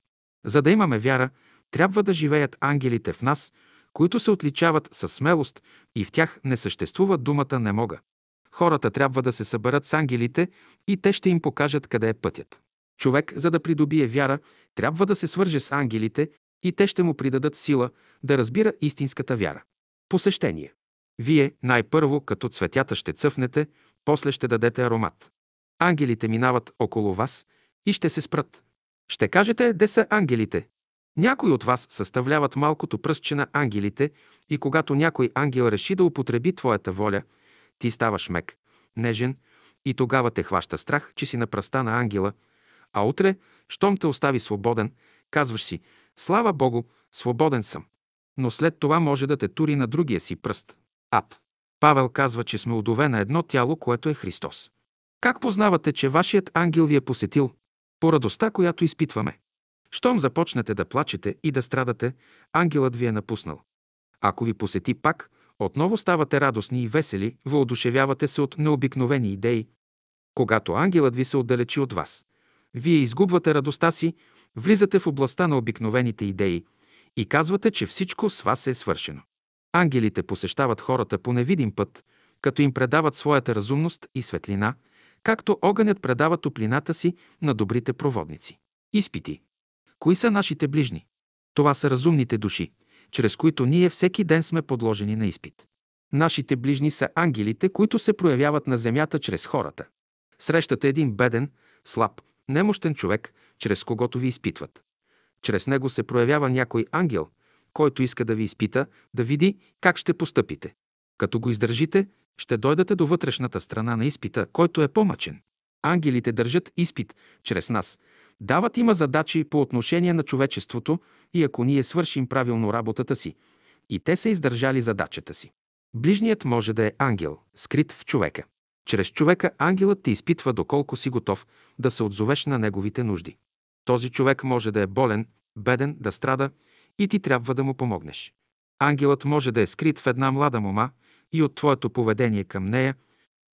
За да имаме вяра, трябва да живеят ангелите в нас, които се отличават със смелост и в тях не съществува думата «не мога». Хората трябва да се съберат с ангелите и те ще им покажат къде е пътят. Човек, за да придобие вяра, трябва да се свърже с ангелите и те ще му придадат сила да разбира истинската вяра. Посещение. Вие най-първо като цветята ще цъфнете, после ще дадете аромат. Ангелите минават около вас и ще се спрат. Ще кажете, де са ангелите? Някои от вас съставляват малкото пръстче на ангелите и когато някой ангел реши да употреби твоята воля, ти ставаш мек, нежен и тогава те хваща страх, че си на пръста на ангела, а утре, щом те остави свободен, казваш си, слава Богу, свободен съм. Но след това може да те тури на другия си пръст. Ап. Павел казва, че сме удове на едно тяло, което е Христос. Как познавате, че вашият ангел ви е посетил? По радостта, която изпитваме. Щом започнете да плачете и да страдате, ангелът ви е напуснал. Ако ви посети пак, отново ставате радостни и весели, въодушевявате се от необикновени идеи. Когато ангелът ви се отдалечи от вас, вие изгубвате радостта си, влизате в областта на обикновените идеи и казвате, че всичко с вас е свършено. Ангелите посещават хората по невидим път, като им предават своята разумност и светлина, както огънят предава топлината си на добрите проводници. Изпити. Кои са нашите ближни? Това са разумните души, чрез които ние всеки ден сме подложени на изпит. Нашите ближни са ангелите, които се проявяват на земята чрез хората. Срещате един беден, слаб, немощен човек, чрез когото ви изпитват. Чрез него се проявява някой ангел, който иска да ви изпита, да види как ще постъпите. Като го издържите, ще дойдете до вътрешната страна на изпита, който е по-мъчен. Ангелите държат изпит чрез нас, дават има задачи по отношение на човечеството и ако ние свършим правилно работата си, и те са издържали задачата си. Ближният може да е ангел, скрит в човека. Чрез човека ангелът ти изпитва доколко си готов да се отзовеш на неговите нужди. Този човек може да е болен, беден, да страда и ти трябва да му помогнеш. Ангелът може да е скрит в една млада мома и от твоето поведение към нея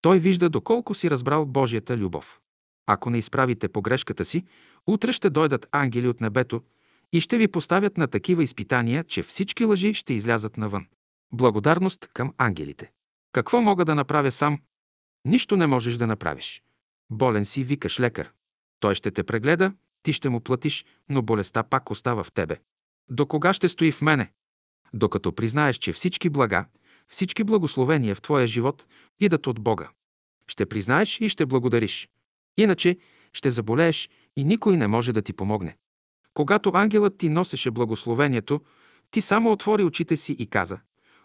той вижда доколко си разбрал Божията любов. Ако не изправите погрешката си, утре ще дойдат ангели от небето и ще ви поставят на такива изпитания, че всички лъжи ще излязат навън. Благодарност към ангелите. Какво мога да направя сам? Нищо не можеш да направиш. Болен си, викаш лекар. Той ще те прегледа, ти ще му платиш, но болестта пак остава в тебе. До кога ще стои в мене? Докато признаеш, че всички блага, всички благословения в твоя живот идат от Бога. Ще признаеш и ще благодариш. Иначе ще заболееш и никой не може да ти помогне. Когато ангелът ти носеше благословението, ти само отвори очите си и каза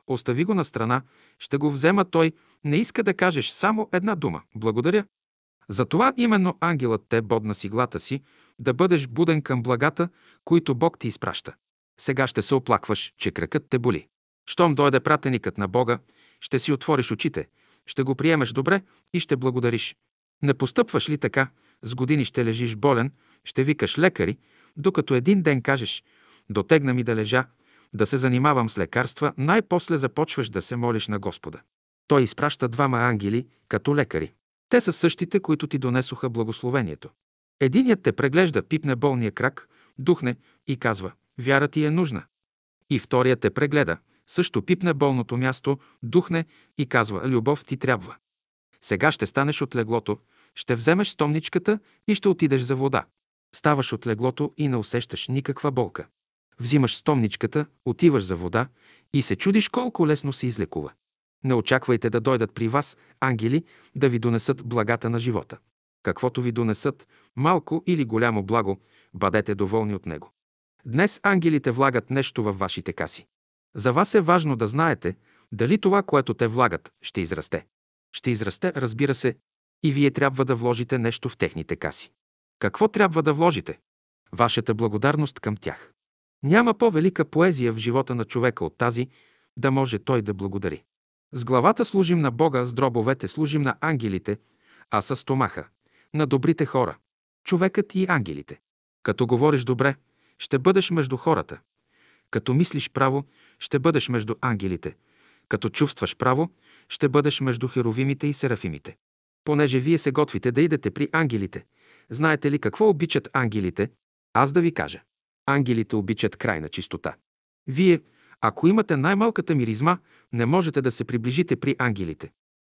Остави го на страна, ще го взема той, не иска да кажеш само една дума. Благодаря. Затова именно ангелът те бодна с иглата си, да бъдеш буден към благата, които Бог ти изпраща. Сега ще се оплакваш, че кракът те боли. Щом дойде пратеникът на Бога, ще си отвориш очите, ще го приемеш добре и ще благодариш. Не постъпваш ли така, с години ще лежиш болен, ще викаш лекари, докато един ден кажеш «Дотегна ми да лежа, да се занимавам с лекарства, най-после започваш да се молиш на Господа». Той изпраща двама ангели като лекари. Те са същите, които ти донесоха благословението. Единият те преглежда, пипне болния крак, духне и казва «Вяра ти е нужна». И вторият те прегледа, също пипне болното място, духне и казва «Любов ти трябва». Сега ще станеш от леглото, ще вземеш стомничката и ще отидеш за вода. Ставаш от леглото и не усещаш никаква болка. Взимаш стомничката, отиваш за вода и се чудиш колко лесно се излекува. Не очаквайте да дойдат при вас ангели да ви донесат благата на живота. Каквото ви донесат, малко или голямо благо, бъдете доволни от него. Днес ангелите влагат нещо във вашите каси. За вас е важно да знаете дали това, което те влагат, ще израсте. Ще израсте, разбира се, и вие трябва да вложите нещо в техните каси. Какво трябва да вложите? Вашата благодарност към тях. Няма по-велика поезия в живота на човека от тази, да може той да благодари. С главата служим на Бога, с дробовете служим на ангелите, а с стомаха – на добрите хора. Човекът и ангелите. Като говориш добре, ще бъдеш между хората. Като мислиш право, ще бъдеш между ангелите. Като чувстваш право, ще бъдеш между херовимите и серафимите. Понеже вие се готвите да идете при ангелите, знаете ли какво обичат ангелите? Аз да ви кажа. Ангелите обичат крайна чистота. Вие, ако имате най-малката миризма, не можете да се приближите при ангелите.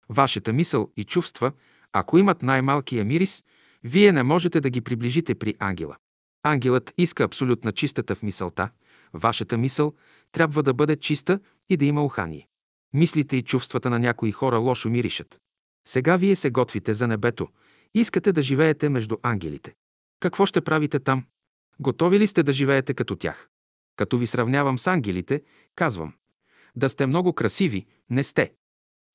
Вашата мисъл и чувства, ако имат най-малкия мирис, вие не можете да ги приближите при ангела. Ангелът иска абсолютна чистата в мисълта. Вашата мисъл трябва да бъде чиста и да има ухание. Мислите и чувствата на някои хора лошо миришат. Сега вие се готвите за небето. Искате да живеете между ангелите. Какво ще правите там? Готови ли сте да живеете като тях? Като ви сравнявам с ангелите, казвам. Да сте много красиви, не сте.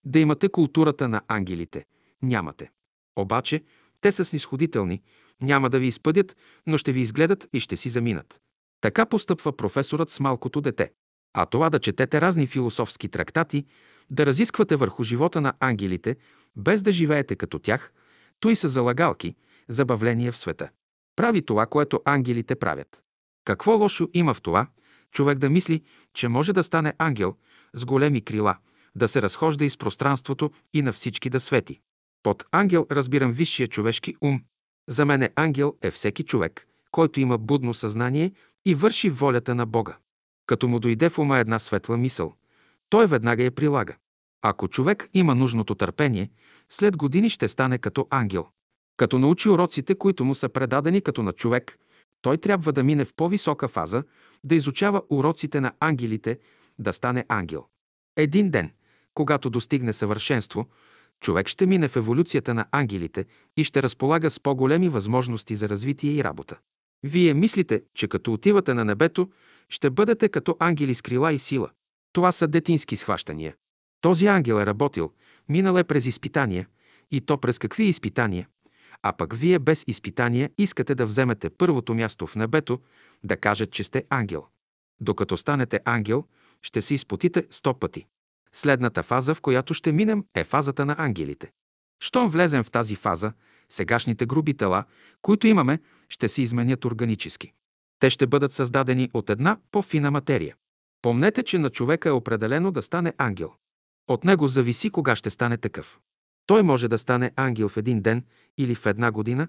Да имате културата на ангелите, нямате. Обаче, те са снисходителни, няма да ви изпъдят, но ще ви изгледат и ще си заминат. Така постъпва професорът с малкото дете. А това да четете разни философски трактати, да разисквате върху живота на ангелите, без да живеете като тях, той са залагалки, забавления в света. Прави това, което ангелите правят. Какво лошо има в това, човек да мисли, че може да стане ангел с големи крила, да се разхожда из пространството и на всички да свети. Под ангел разбирам висшия човешки ум. За мен ангел е всеки човек, който има будно съзнание и върши волята на Бога. Като му дойде в ума една светла мисъл, той веднага я прилага. Ако човек има нужното търпение, след години ще стане като ангел. Като научи уроците, които му са предадени като на човек, той трябва да мине в по-висока фаза, да изучава уроците на ангелите, да стане ангел. Един ден, когато достигне съвършенство, човек ще мине в еволюцията на ангелите и ще разполага с по-големи възможности за развитие и работа. Вие мислите, че като отивате на небето, ще бъдете като ангели с крила и сила. Това са детински схващания. Този ангел е работил, минал е през изпитания. И то през какви изпитания? А пък вие без изпитания искате да вземете първото място в небето, да кажат, че сте ангел. Докато станете ангел, ще се изпотите сто пъти. Следната фаза, в която ще минем, е фазата на ангелите. Щом влезем в тази фаза, сегашните груби тела, които имаме, ще се изменят органически. Те ще бъдат създадени от една по-фина материя. Помнете, че на човека е определено да стане ангел. От него зависи кога ще стане такъв. Той може да стане ангел в един ден или в една година.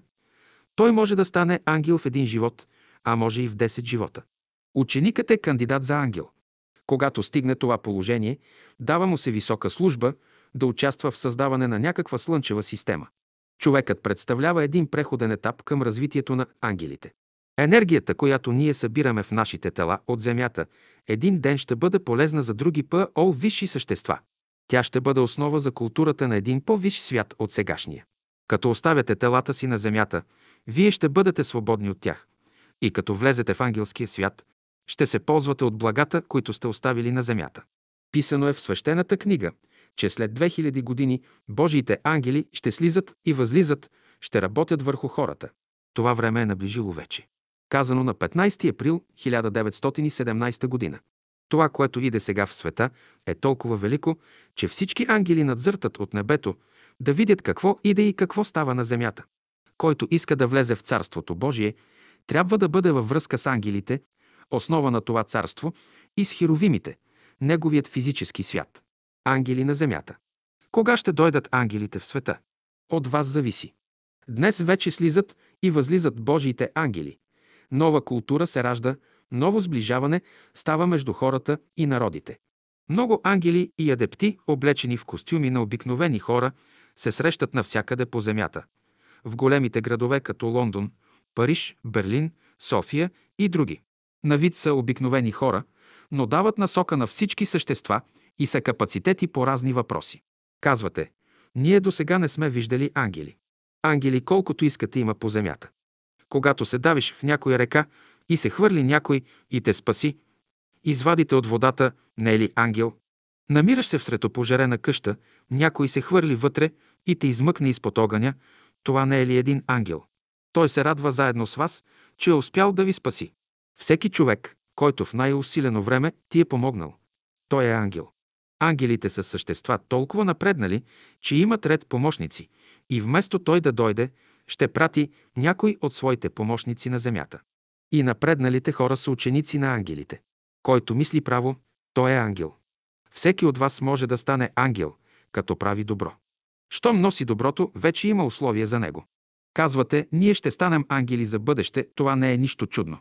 Той може да стане ангел в един живот, а може и в 10 живота. Ученикът е кандидат за ангел. Когато стигне това положение, дава му се висока служба да участва в създаване на някаква слънчева система. Човекът представлява един преходен етап към развитието на ангелите. Енергията, която ние събираме в нашите тела от Земята, един ден ще бъде полезна за други по висши същества. Тя ще бъде основа за културата на един по-висш свят от сегашния. Като оставяте телата си на Земята, вие ще бъдете свободни от тях. И като влезете в ангелския свят, ще се ползвате от благата, които сте оставили на Земята. Писано е в свещената книга, че след 2000 години Божиите ангели ще слизат и възлизат, ще работят върху хората. Това време е наближило вече. Казано на 15 април 1917 година. Това, което иде сега в света, е толкова велико, че всички ангели надзъртат от небето да видят какво иде и какво става на земята. Който иска да влезе в Царството Божие, трябва да бъде във връзка с ангелите, основа на това царство и с херовимите, неговият физически свят. Ангели на земята. Кога ще дойдат ангелите в света? От вас зависи. Днес вече слизат и възлизат Божиите ангели. Нова култура се ражда, ново сближаване става между хората и народите. Много ангели и адепти, облечени в костюми на обикновени хора, се срещат навсякъде по земята. В големите градове като Лондон, Париж, Берлин, София и други. На вид са обикновени хора, но дават насока на всички същества и са капацитети по разни въпроси. Казвате, ние до сега не сме виждали ангели. Ангели колкото искате има по земята. Когато се давиш в някоя река и се хвърли някой и те спаси, извадите от водата, не е ли ангел? Намираш се всред опожарена къща, някой се хвърли вътре и те измъкне изпод огъня, това не е ли един ангел? Той се радва заедно с вас, че е успял да ви спаси. Всеки човек, който в най-усилено време ти е помогнал, той е ангел. Ангелите са същества толкова напреднали, че имат ред помощници и вместо той да дойде, ще прати някой от своите помощници на земята. И напредналите хора са ученици на ангелите. Който мисли право, той е ангел. Всеки от вас може да стане ангел, като прави добро. Щом носи доброто, вече има условия за него. Казвате, ние ще станем ангели за бъдеще, това не е нищо чудно.